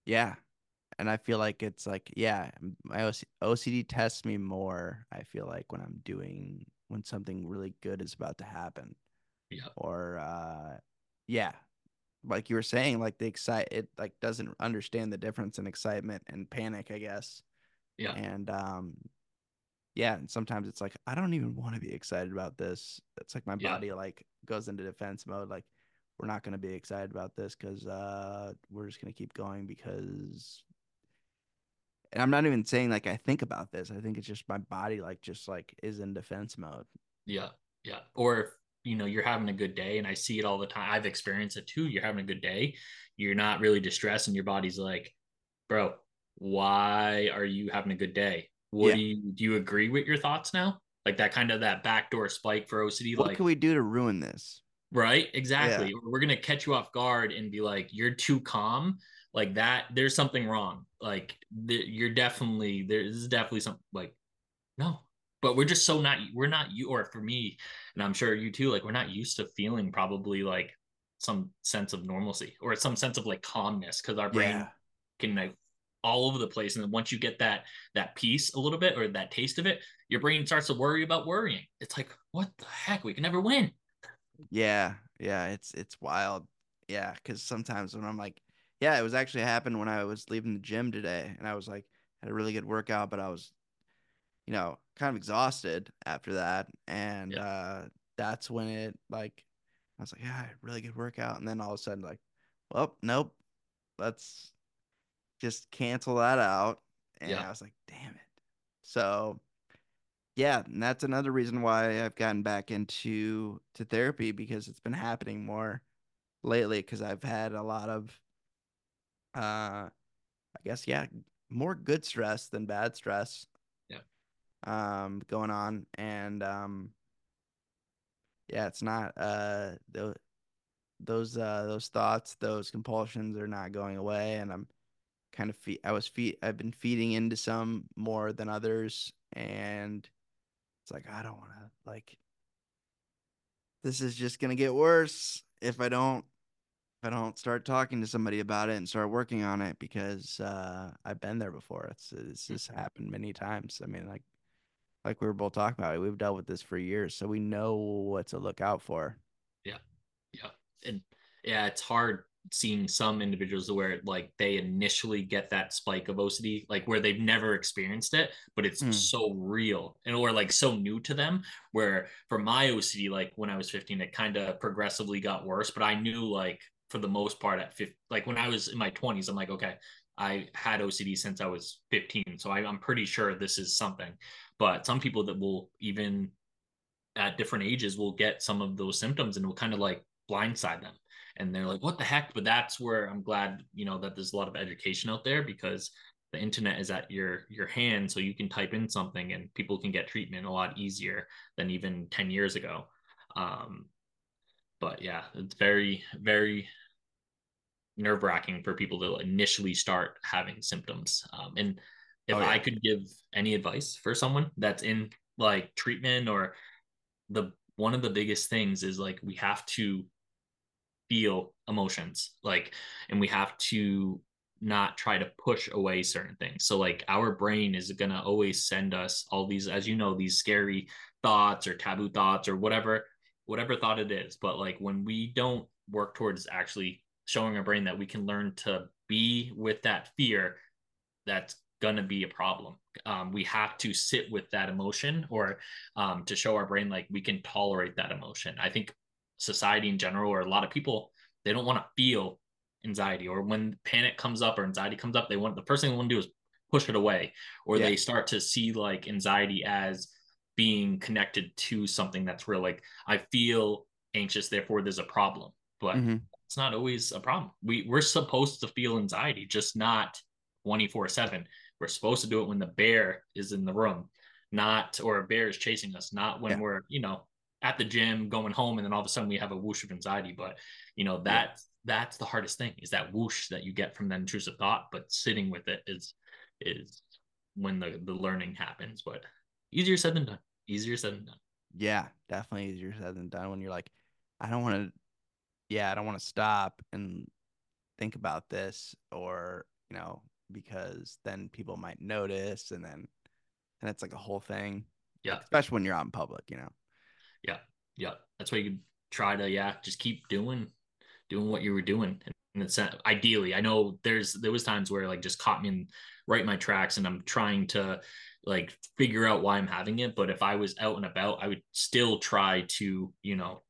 yeah and i feel like it's like yeah my OC- ocd tests me more i feel like when i'm doing when something really good is about to happen Yeah. or uh yeah like you were saying like the excite it like doesn't understand the difference in excitement and panic i guess Yeah. and um yeah, and sometimes it's like I don't even want to be excited about this. It's like my Yeah. body like goes into defense mode. Like we're not going to be excited about this because uh, we're just going to keep going because. And I'm not even saying like I think about this. I think it's just my body like just like is in defense mode. Yeah, yeah. Or if you know you're having a good day, and I see it all the time. I've experienced it too. You're having a good day, you're not really distressed, and your body's like, "Bro, why are you having a good day? What Yeah. do you do? You agree with your thoughts now? Like that kind of that backdoor spike for OCD, What like can we do to ruin this? right? Exactly. Or We're gonna catch you off guard and be like, "You're too calm." Like that. There's something wrong. Like th- you're definitely there's definitely something like no but we're just so not we're not you or for me and i'm sure you too like we're not used to feeling probably like some sense of normalcy or some sense of like calmness because our brain Yeah. can like all over the place. And then once you get that that piece a little bit or that taste of it your brain starts to worry about worrying. It's like what the heck? We can never win. Yeah, yeah, it's it's wild. Yeah, because sometimes when I'm like, yeah, it was actually happened when I was leaving the gym today, and I was like, had a really good workout, but I was, you know, kind of exhausted after that, and Yeah. uh, that's when it like, I was like, yeah, I had a really good workout, and then all of a sudden like, well, nope, let's just cancel that out, and Yeah. I was like, damn it. So yeah, and that's another reason why I've gotten back into to therapy because it's been happening more lately because I've had a lot of uh I guess yeah, more good stress than bad stress. Yeah. Um going on and um yeah, it's not uh those those uh those thoughts, those compulsions are not going away and I'm kind of feed. I was feed I've been feeding into some more than others and it's like I don't want to like this is just to get worse if I don't if I don't start talking to somebody about it and start working on it because uh I've been there before. It's it's just happened many times. I mean like like we were both talking about it. We've dealt with this for years, so we know what to look out for. Yeah, yeah. And yeah, it's hard seeing some individuals where like they initially get that spike of OCD, like where they've never experienced it, but it's Mm. so real and or like so new to them. Where for my OCD, like when I was 15, it kind of progressively got worse, but I knew like for the most part at 50, like when I was in my 20s, I'm like, okay, I had OCD since I was 15. So I, I'm pretty sure this is something. But some people that will even at different ages will get some of those symptoms and will kind of like blindside them and they're like what the heck? But that's where i'm glad you know that there's a lot of education out there because the internet is at your your hand so you can type in something and people can get treatment a lot easier than even 10 years ago. Um but yeah it's very very nerve wracking for people to initially start having symptoms. Um and if Oh, yeah. i could give any advice for someone that's in like treatment or the one of the biggest things is like we have to feel emotions like and we have to not try to push away certain things. So like our brain is going to always send us all these as you know these scary thoughts or taboo thoughts or whatever whatever thought it is. But like when we don't work towards actually showing our brain that we can learn to be with that fear that's going to be a problem. Um, we have to sit with that emotion or um, to show our brain like we can tolerate that emotion. I think society in general or a lot of people they don't want to feel anxiety or when panic comes up or anxiety comes up they want the first thing they want to do is push it away or Yeah. they start to see like anxiety as being connected to something that's real like i feel anxious therefore there's a problem but Mhm. it's not always a problem we we're supposed to feel anxiety just not 24 7 we're supposed to do it when the bear is in the room not or a bear is chasing us not when Yeah. we're you know at the gym going home and then all of a sudden we have a whoosh of anxiety but you know Yeah. that that's the hardest thing is that whoosh that you get from that intrusive thought but sitting with it is is when the the learning happens but easier said than done easier said than done Yeah, definitely easier said than done when you're like, I don't want to, yeah, I don't want to stop and think about this or, you know, because then people might notice and then, and it's like a whole thing. Yeah. Especially when you're out in public, you know. Yeah Yeah. that's why you could try to yeah just keep doing doing what you were doing and and it's ideally i know there's there was times where like just caught me in right in my tracks and i'm trying to like figure out why i'm having it but if i was out and about i would still try to you know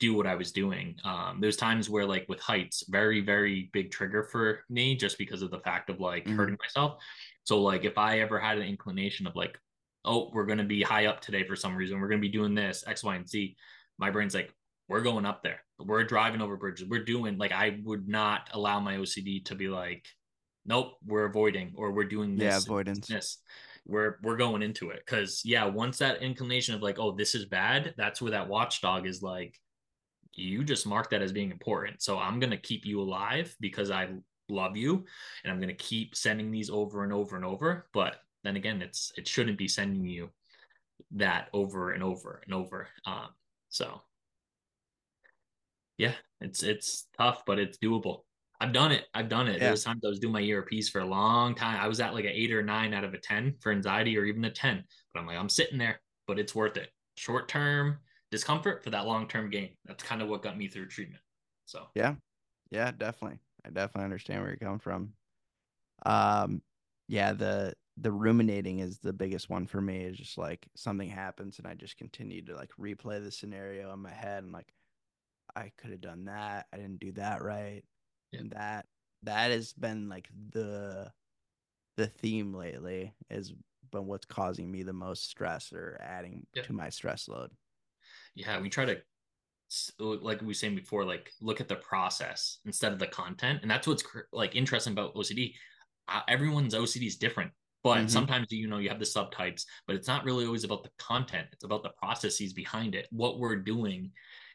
do what i was doing um there's times where like with heights very very big trigger for me just because of the fact of like mm-hmm. hurting myself so like if i ever had an inclination of like oh we're going to be high up today for some reason we're going to be doing this x y and z my brain's like we're going up there. We're driving over bridges. We're doing like I would not allow my OCD to be like, nope, we're avoiding or we're doing this. Yeah, avoidance. This. We're we're going into it. Cause yeah, once that inclination of like, oh, this is bad, that's where that watchdog is like, you just mark that as being important. So I'm gonna keep you alive because I love you and I'm gonna keep sending these over and over and over. But then again, it's it shouldn't be sending you that over and over and over. Um, so yeah, it's it's tough, but it's doable. I've done it. I've done it. Yeah. was times I was doing my ERPs for a long time. I was at like an eight or nine out of a 10 for anxiety or even a 10. But I'm like, I'm sitting there, but it's worth it. Short term discomfort for that long term gain. That's kind of what got me through treatment. So, yeah. Yeah, definitely. I definitely understand where you're coming from. Um, yeah, the the ruminating is the biggest one for me. Is just like something happens and I just continue to like replay the scenario in my head and like, I could have done that. I didn't do that right. Yeah. And that that has been like the the theme lately is been what's causing me the most stress or adding yeah. to my stress load. Yeah, we try to like we were saying before, like look at the process instead of the content, and that's what's like interesting about OCD. Uh, everyone's OCD is different, but mm-hmm. sometimes you know you have the subtypes, but it's not really always about the content. It's about the processes behind it, what we're doing,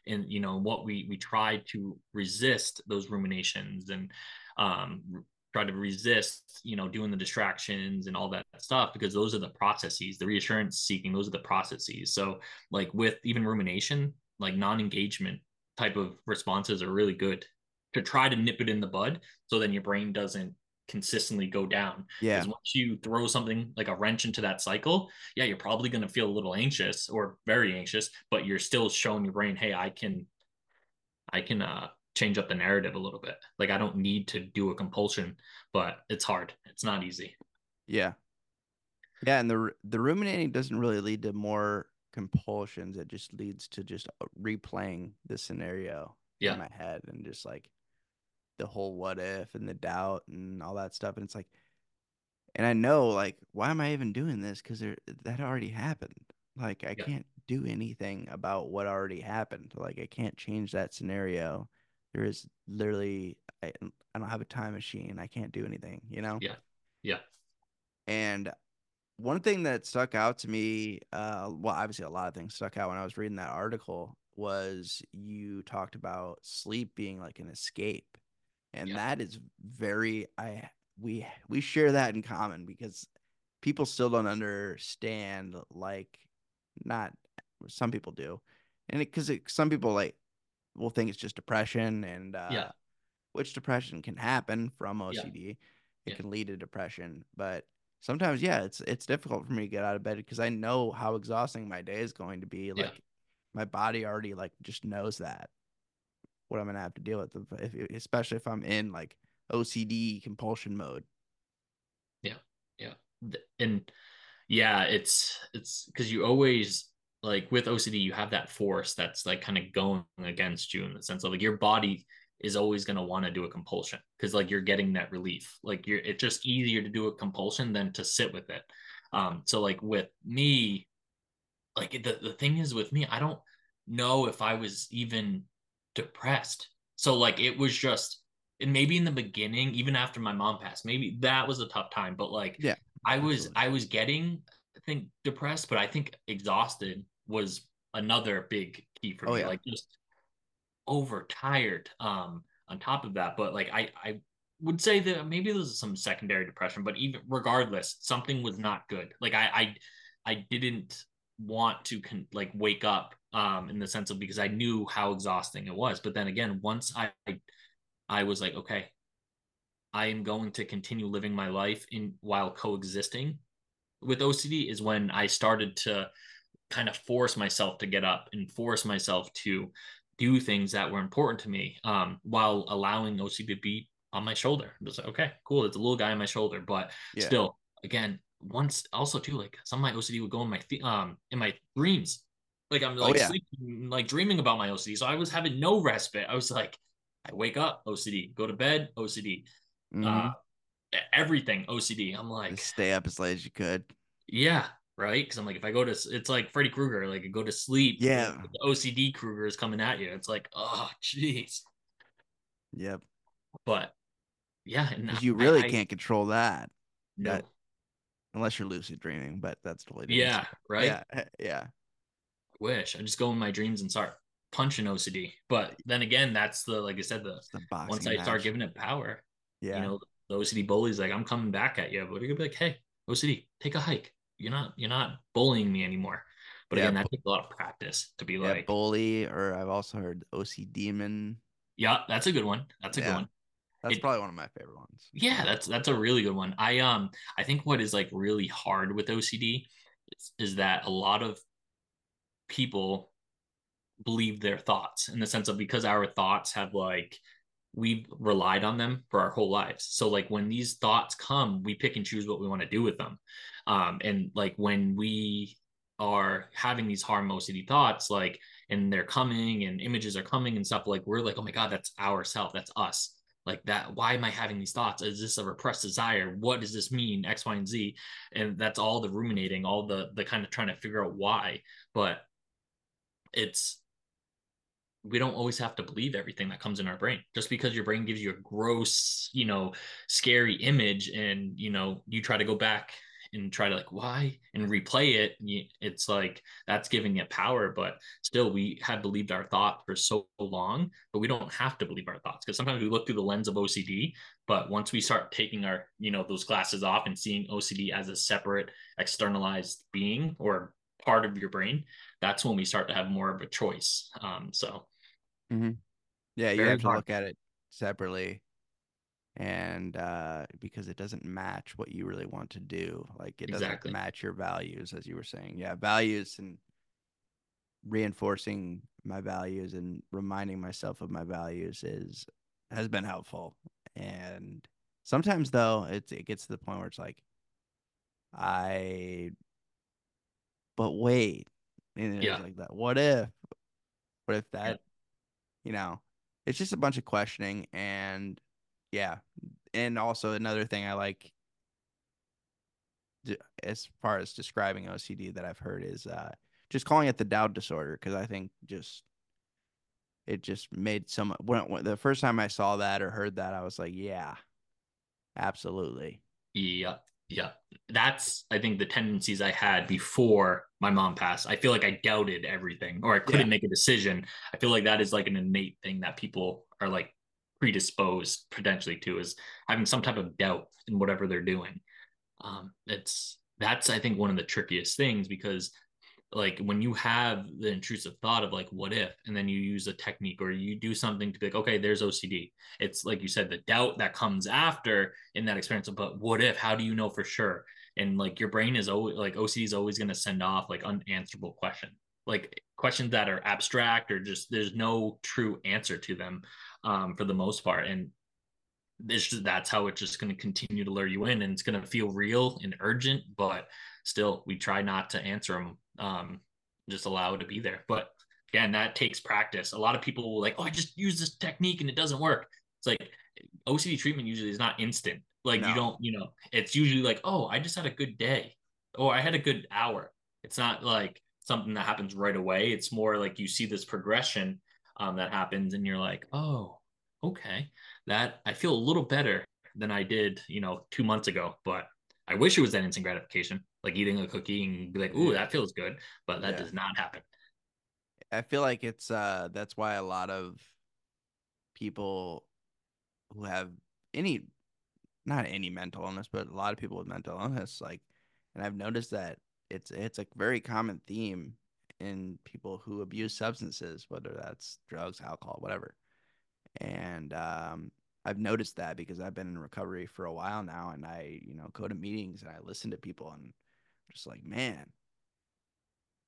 and you know what we we try to resist those ruminations and um, try to resist you know doing the distractions and all that stuff because those are the processes the reassurance seeking those are the processes so like with even rumination like non-engagement type of responses are really good to try to nip it in the bud so then your brain doesn't consistently go down. Yeah. Because once you throw something like a wrench into that cycle, yeah, you're probably going to feel a little anxious or very anxious, but you're still showing your brain, hey, I can, I can uh, change up the narrative a little bit. Like I don't need to do a compulsion, but it's hard. It's not easy. Yeah. Yeah, and the the ruminating doesn't really lead to more compulsions. It just leads to just uh, replaying the scenario yeah. in my head and just like the whole what if and the doubt and all that stuff. And it's like, and I know like, why am I even doing this? Because that already happened. Like I yeah. can't do anything about what already happened. Like I can't change that scenario. There is literally I, I don't have a time machine. I can't do anything. You know. Yeah. Yeah. And one thing that stuck out to me, uh, well, obviously a lot of things stuck out when I was reading that article was you talked about sleep being like an escape and yeah. that is very i we we share that in common because people still don't understand like not some people do. And because some people like will think it's just depression and uh yeah. which depression can happen from ocd yeah. it can lead to depression but sometimes yeah it's it's difficult for me to get out of bed because i know how exhausting my day is going to be like my body already like just knows that what I'm gonna have to deal with, if, especially if I'm in like OCD compulsion mode. Yeah, yeah, and yeah, it's it's because you always like with OCD, you have that force that's like kind of going against you in the sense of like your body is always going to want to do a compulsion because like you're getting that relief. Like you're it's just easier to do a compulsion than to sit with it. Um so like with me like the, the thing is with me i don't know if i was even depressed. So like it was just and maybe in the beginning, even after my mom passed, maybe that was a tough time. But like yeah, I was absolutely. I was getting I think depressed, but I think exhausted was another big key for oh, me. Yeah. Like just overtired. Um on top of that. But like I I would say that maybe there was some secondary depression, but even regardless, something was not good. Like I I I didn't want to con- like wake up um, in the sense of because I knew how exhausting it was. But then again, once I I was like, okay, I am going to continue living my life in while coexisting with OCD is when I started to kind of force myself to get up and force myself to do things that were important to me um, while allowing OCD to be on my shoulder. I Just like, okay, cool. It's a little guy on my shoulder, but yeah. still, again, once also too, like some of my OCD would go in my th- um in my dreams. Like I'm oh, like oh, yeah. sleeping, like dreaming about my OCD. So I was having no respite. I was like, I wake up, OCD, go to bed, OCD. Mm-hmm. Uh, everything OCD. I'm like Just stay up as late as you could. Yeah, right? Because I'm like, if I go to, it's like Freddy Krueger, like I go to sleep. Yeah. The OCD Krueger is coming at you. It's like, oh, jeez. Yep. But yeah, because you really I, can't control that. No. That, unless you're lucid dreaming, but that's totally different. Yeah, right. Yeah, <laughs> yeah. Wish I just go in my dreams and start punching OCD. But then again, that's the like I said, the, the once I match. start giving it power, yeah, you know, the OCD bully's like, I'm coming back at you. But you're gonna be like, hey, OCD, take a hike. You're not you're not bullying me anymore. But yeah, again, that takes a lot of practice to be yeah, like bully, or I've also heard OC demon. Yeah, that's a good one. That's a yeah. good one. That's it, probably one of my favorite ones. Yeah, that's that's a really good one. I um I think what is like really hard with OCD is, is that a lot of people believe their thoughts in the sense of because our thoughts have like we've relied on them for our whole lives. So like when these thoughts come, we pick and choose what we want to do with them. Um, and like when we are having these harm OCD thoughts, like and they're coming and images are coming and stuff, like we're like, oh my God, that's our self, that's us. Like that, why am I having these thoughts? Is this a repressed desire? What does this mean? X, Y, and Z. And that's all the ruminating, all the the kind of trying to figure out why. But it's we don't always have to believe everything that comes in our brain. Just because your brain gives you a gross you know scary image and you know you try to go back and try to like why? and replay it it's like that's giving it power but still we have believed our thought for so long but we don't have to believe our thoughts because sometimes we look through the lens of ocd but once we start taking our you know those glasses off and seeing ocd as a separate externalized being or part of your brain that's when we start to have more of a choice um so Mm-hmm. Yeah, you have to look at it separately, and uh, because it doesn't match what you really want to do. Like it doesn't exactly. match your values, as you were saying. Yeah, values and reinforcing my values and reminding myself of my values is has been helpful. And sometimes though, it it gets to the point where it's like, I, but wait, and it's yeah. like that. What if? What if that you know, it's just a bunch of questioning and yeah. And also another thing I like as far as describing OCD that I've heard is uh, just calling it the doubt disorder because I think just it just made some when, when, the first time I saw that or heard that I was like, yeah, absolutely. Yeah, yeah. That's I think the tendencies I had before my mom passed. I feel like I doubted everything or I couldn't yeah. make a decision. I feel like that is like an innate thing that people are like predisposed potentially to is having some type of doubt in whatever they're doing. Um, it's that's I think one of the trickiest things because like when you have the intrusive thought of like what if and then you use a technique or you do something to be like okay there's ocd it's like you said the doubt that comes after in that experience but what if how do you know for sure and like your brain is always like OCD is always going to send off like unanswerable questions, like questions that are abstract or just there's no true answer to them um, for the most part. And it's just that's how it's just going to continue to lure you in, and it's going to feel real and urgent, but still we try not to answer them. Um, just allow it to be there. But again, that takes practice. A lot of people will like, oh, I just use this technique and it doesn't work. It's like OCD treatment usually is not instant. Like no. you don't, you know, it's usually like, oh, I just had a good day, or I had a good hour. It's not like something that happens right away. It's more like you see this progression um, that happens, and you're like, oh, okay, that I feel a little better than I did, you know, two months ago. But I wish it was that instant gratification, like eating a cookie and be like, ooh, that feels good. But that yeah. does not happen. I feel like it's uh that's why a lot of people who have any not any mental illness, but a lot of people with mental illness, like, and I've noticed that it's it's a very common theme in people who abuse substances, whether that's drugs, alcohol, whatever. And um, I've noticed that because I've been in recovery for a while now, and I, you know, go to meetings and I listen to people, and just like, man,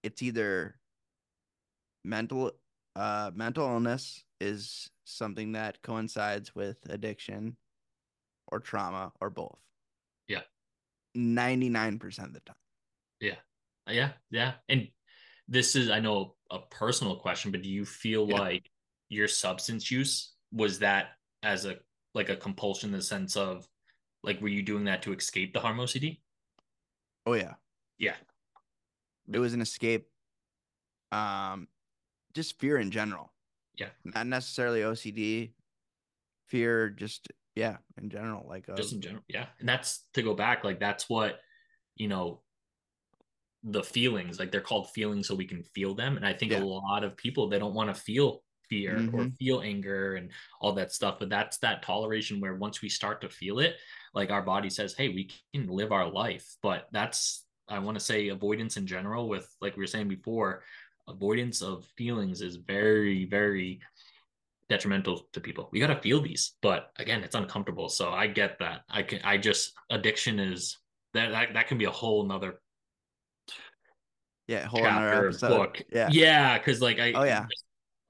it's either mental uh, mental illness is something that coincides with addiction or trauma or both. Yeah. 99% of the time. Yeah. Yeah. Yeah. And this is, I know, a personal question, but do you feel Yeah. like your substance use was that as a like a compulsion in the sense of like were you doing that to escape the harm OCD? Oh yeah. Yeah. It was an escape. Um just fear in general. Yeah. Not necessarily OCD. Fear just yeah, in general. Like uh, Just in general. Yeah. And that's to go back, like that's what, you know, the feelings, like they're called feelings so we can feel them. And I think Yeah. a lot of people they don't want to feel fear or Mhm. feel anger and all that stuff. But that's that toleration where once we start to feel it, like our body says, hey, we can live our life. But that's I want to say avoidance in general, with like we were saying before, avoidance of feelings is very, very detrimental to people. We got to feel these, but again, it's uncomfortable. So I get that. I can, I just, addiction is that, that, that can be a whole nother yeah, whole another chapter episode. book. Yeah. Yeah. Cause like I, Oh, yeah.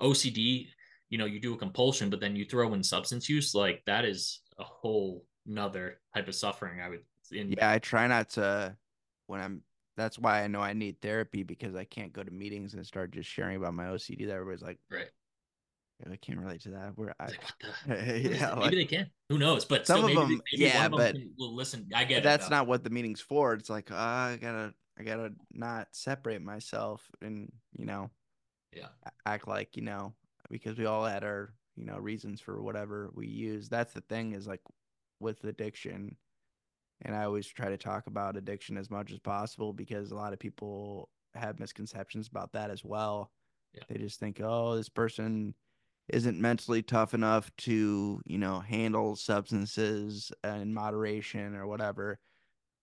OCD, you know, you do a compulsion, but then you throw in substance use. Like that is a whole nother type of suffering. I would, in, Yeah, I try not to when I'm that's why I know I need therapy because I can't go to meetings and start just sharing about my OCD that everybody's like, right. I can't relate to that. Where I Like, what the- <laughs> yeah, like, maybe they can. Who knows? But Some of them- maybe yeah, of but- will listen. I get but it. that's not what the meeting's for. It's like, uh, I gotta I gotta not separate myself and, you know, Yeah. act like, you know, because we all had our, you know, reasons for whatever we use. That's the thing is like with addiction, and I always try to talk about addiction as much as possible because a lot of people have misconceptions about that as well. Yeah. They just think, oh, this person isn't mentally tough enough to, you know, handle substances in moderation or whatever.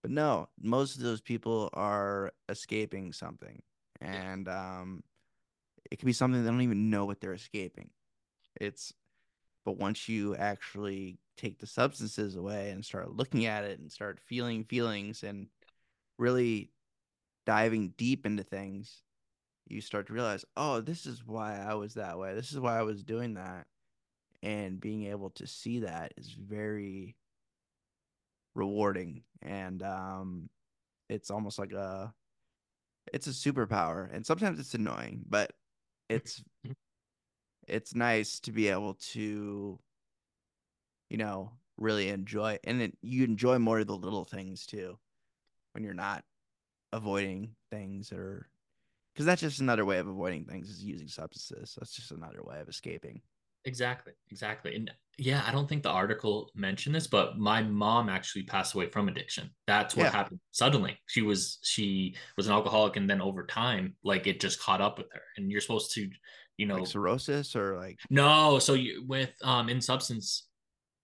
But no, most of those people are escaping something. And um it could be something they don't even know what they're escaping. It's but once you actually take the substances away and start looking at it and start feeling feelings and really diving deep into things, you start to realize, oh, this is why I was that way. This is why I was doing that. And being able to see that is very rewarding. And um it's almost like a it's a superpower. And sometimes it's annoying, but <laughs> it's it's nice to be able to you know really enjoy and it, you enjoy more of the little things too when you're not avoiding things or because that's just another way of avoiding things is using substances that's just another way of escaping Exactly, exactly. And yeah, I don't think the article mentioned this, but my mom actually passed away from addiction. That's what Yeah. happened suddenly. She was she was an alcoholic and then over time, like it just caught up with her. And you're supposed to, you know, like cirrhosis or like no, so you with um in substance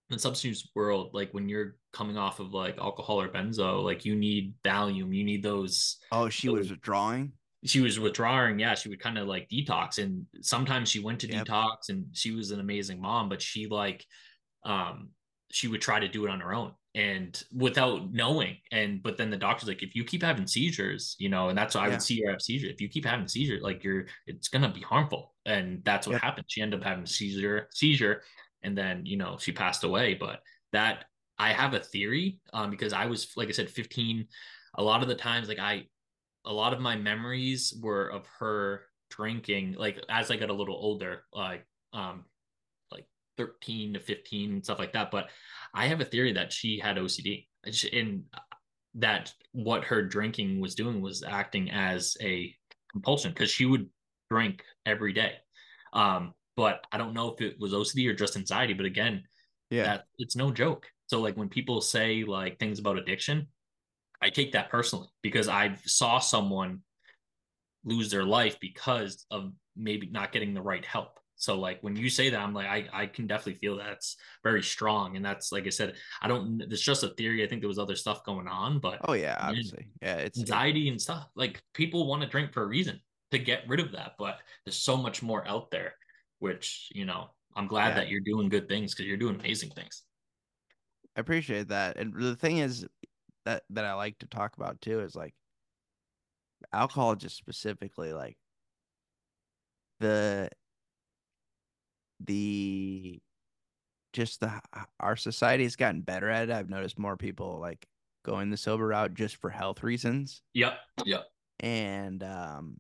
in substance world, like when you're coming off of like alcohol or benzo, like you need Valium, you need those oh she was withdrawing she was withdrawing yeah she would kind of like detox and sometimes she went to Yep. detox and she was an amazing mom but she like um she would try to do it on her own and without knowing and but then the doctor's like if you keep having seizures you know and that's why i Yeah. would see her have seizure if you keep having seizure like you're it's gonna be harmful and that's what Yep. happened she ended up having seizure seizure and then you know she passed away but that i have a theory um because i was like i said 15 a lot of the times like i a lot of my memories were of her drinking like as i got a little older like um like 13 to 15 and stuff like that but i have a theory that she had ocd and that what her drinking was doing was acting as a compulsion because she would drink every day um but i don't know if it was ocd or just anxiety but again yeah that it's no joke. So like when people say like things about addiction, I take that personally because I saw someone lose their life because of maybe not getting the right help. So like when you say that, I'm like I I can definitely feel that's very strong, and that's like I said, I don't. It's just a theory. I think there was other stuff going on, but oh yeah obviously yeah it's anxiety and stuff like people want to drink for a reason to get rid of that, but there's so much more out there, which you know I'm glad Yeah. that you're doing good things because you're doing amazing things. I appreciate that. And the thing is that that I like to talk about too is like alcohol just specifically like the the just the our society has gotten better at it. I've noticed more people like going the sober route just for health reasons. Yep. Yep. And um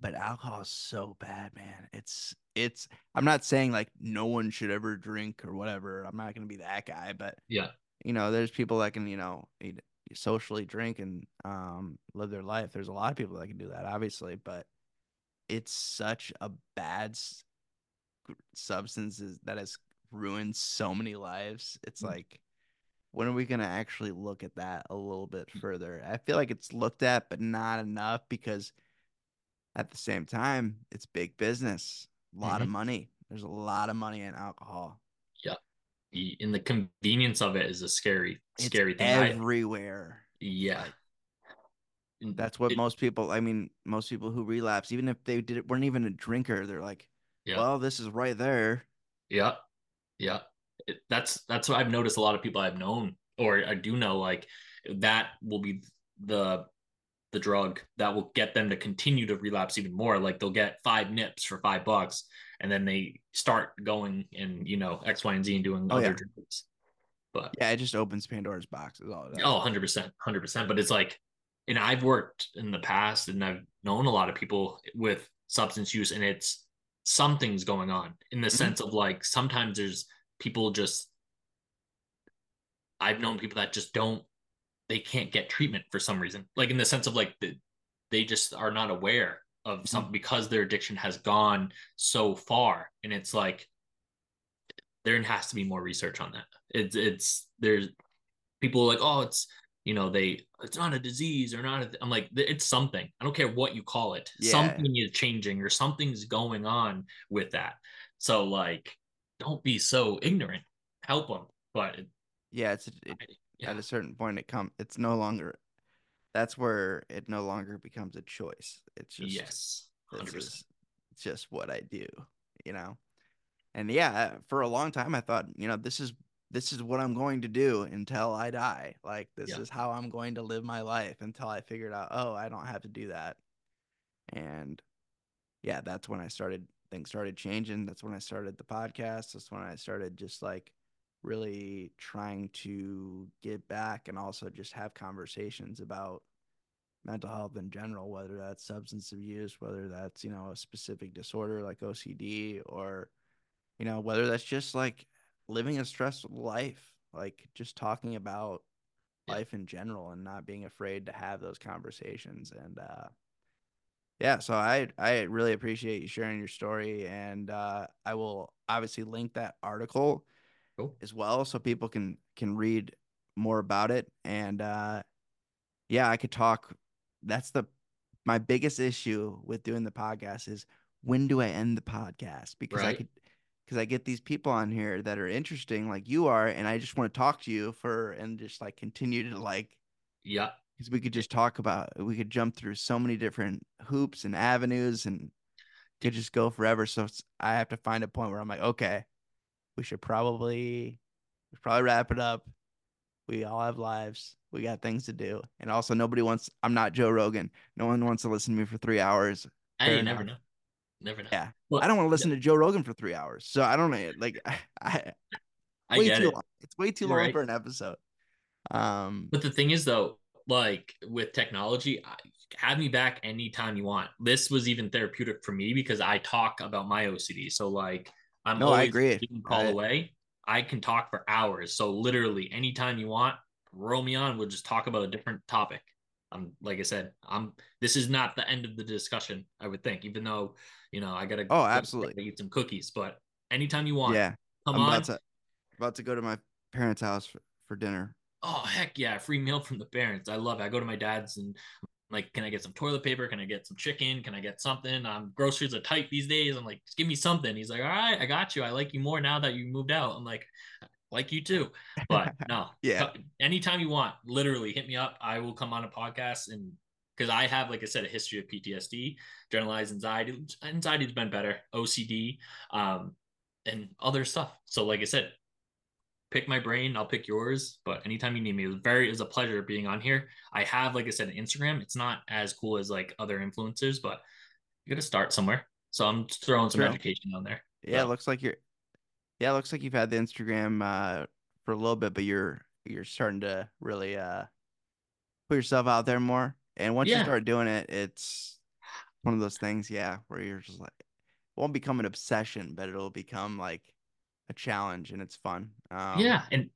but alcohol is so bad, man. It's it's I'm not saying like no one should ever drink or whatever. I'm not going to be that guy, but Yeah. you know, there's people that can, you know, socially drink and um live their life. There's a lot of people that can do that, obviously, but it's such a bad substance is- that has ruined so many lives. It's Mm. like when are we going to actually look at that a little bit further? I feel like it's looked at but not enough because at the same time, it's big business. A lot of money. There's a lot of money in alcohol. Yeah. And the convenience of it is a scary, It's scary thing. I- everywhere. yeah. That's what it- most people. I mean, most people who relapse, even if they did weren't even a drinker, they're like, Yeah. "Well, this is right there." Yeah, yeah. It, that's that's what I've noticed. A lot of people I've known or I do know, like that will be the the drug that will get them to continue to relapse even more. Like they'll get five nips for five bucks, and then they start going and you know X, Y, and Z and doing Oh, other yeah. drugs. But Yeah, it just opens Pandora's box. Is all. Oh, 100%. 100%. But it's like, and I've worked in the past and I've known a lot of people with substance use, and it's something's going on in the Mhm. sense of like sometimes there's people just, I've known people that just don't, they can't get treatment for some reason. Like in the sense of like, the, they just are not aware of mm-hmm. something because their addiction has gone so far. And it's like, there has to be more research on that. It's, it's, there's, people like, oh, it's you know, they it's not a disease or not. A, I'm like, it's something. I don't care what you call it. Yeah. Something is changing or something's going on with that. So like, don't be so ignorant. Help them. But it, Yeah, it's it, yeah, at a certain point, it come. It's no longer. That's where it no longer becomes a choice. It's just yes, this hundred is just what I do, you know. And yeah, uh, for a long time, I thought, you know, this is this is what I'm going to do until I die. Like this Yeah. is how I'm going to live my life until I figured out, oh, I don't have to do that. And yeah, that's when I started things started changing. That's when I started the podcast. That's when I started just like really trying to get back and also just have conversations about mental health in general, whether that's substance abuse, whether that's, you know, a specific disorder like OCD or, you know, whether that's just like living a stressful life, like just talking about Yeah. life in general and not being afraid to have those conversations. And, uh, yeah, so I I really appreciate you sharing your story, and uh, I will obviously link that article Cool. as well, so people can can read more about it. And uh, yeah, I could talk. That's the my biggest issue with doing the podcast is when do I end the podcast? Because I could because I get these people on here that are interesting, like you are, and I just want to talk to you for and just like continue to like Yeah, because we could just talk about we could jump through so many different hoops and avenues and could just go forever so it's, i have to find a point where i'm like okay we should probably we should probably wrap it up we all have lives we got things to do and also nobody wants i'm not joe rogan no one wants to listen to me for three hours I you never know. Never know. yeah Well, i don't want to listen to joe rogan for three hours so i don't know like i, <laughs> I I way get too it. long it's way too You're long right. for an episode um But the thing is, though, like with technology, I, have me back anytime you want. This was even therapeutic for me because I talk about my OCD. So like, I'm No, I agree. you can call I- away. I can talk for hours. So literally, anytime you want, roll me on. We'll just talk about a different topic. I'm like I said, I'm. This is not the end of the discussion. I would think, even though you know I gotta. Oh, absolutely. Eat some cookies, but anytime you want, yeah come i'm on. about to about to go to my parents house for, for dinner oh heck yeah free meal from the parents i love it i go to my dad's and like can i get some toilet paper? Can i get some chicken? Can i get something? Um groceries are tight these days. I'm like just give me something. He's like all right i got you. I like you more now that you moved out. I'm like like you too. But <laughs> no Yeah. anytime you want literally hit me up. I will come on a podcast and because i have like i said a history of ptsd generalized anxiety anxiety's been better ocd um and other stuff. So like i said pick my brain i'll pick yours but anytime you need me it was very was a pleasure being on here i have like i said an instagram it's not as cool as like other influencers but you gotta start somewhere so i'm throwing some True. education on there Yeah, it looks like you're. Yeah, it looks like you've had the Instagram uh, for a little bit, but you're you're starting to really uh, put yourself out there more. And once you start doing it, it's one of those things, yeah, where you're just like, it won't become an obsession, but it'll become like a challenge, and it's fun. Um, yeah, and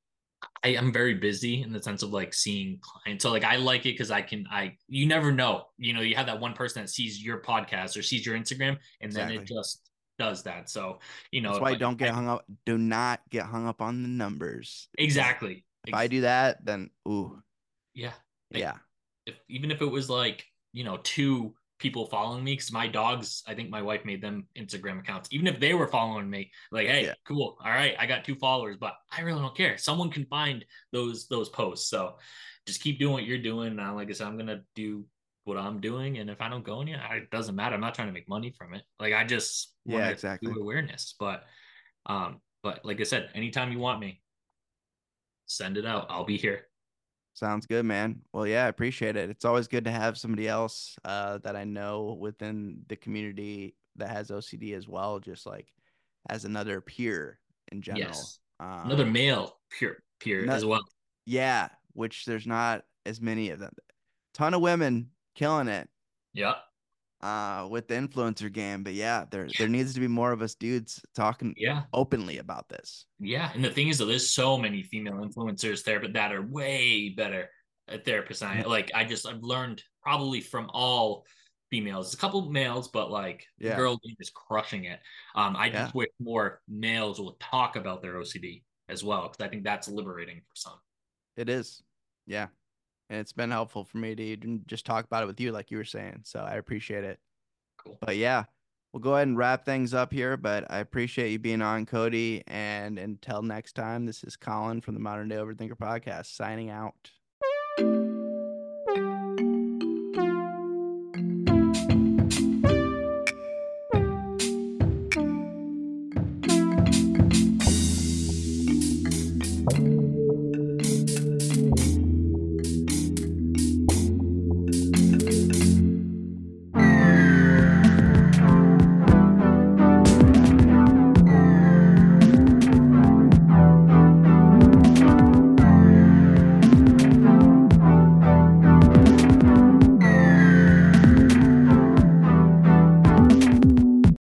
I am very busy in the sense of like seeing clients. So like I like it because I can I you never know. You know, you have that one person that sees your podcast or sees your Instagram and then it just does that. So, you know, That's why you don't get I- hung up. Do not get hung up on the numbers. exactly. If I do that, then ooh, Yeah. Like, yeah, if even if it was like, you know, two people following me, because my dogs, I think my wife made them Instagram accounts. Even if they were following me, like, hey, Yeah. cool. All right, I got two followers, but I really don't care. Someone can find those those posts. So just keep doing what you're doing. Now, like I said, I'm gonna do what I'm doing. And if I don't go in yet, it doesn't matter. I'm not trying to make money from it. Like I just Yeah, exactly. do awareness. But um, but like I said, anytime you want me, send it out. I'll be here. Sounds good, man. Well, yeah, I appreciate it. It's always good to have somebody else uh, that I know within the community that has OCD as well, just like as another peer in general. Yes. Um, Another male peer peer no- as well. yeah, which there's not as many of them. Ton of women killing it Yeah. Uh, with the influencer game, but yeah, there there needs to be more of us dudes talking Yeah. openly about this. Yeah. And the thing is, though, there's so many female influencers there, but that are way better at therapists. I like, I just, I've learned probably from all females, a couple males, but like the girl game is crushing it. Um, I just wish more males will talk about their OCD as well, because I think that's liberating for some. It is. Yeah. And it's been helpful for me to even just talk about it with you, like you were saying. So I appreciate it. Cool. But yeah, we'll go ahead and wrap things up here. But I appreciate you being on, Cody. And until next time, this is Colin from the Modern Day Overthinker podcast signing out.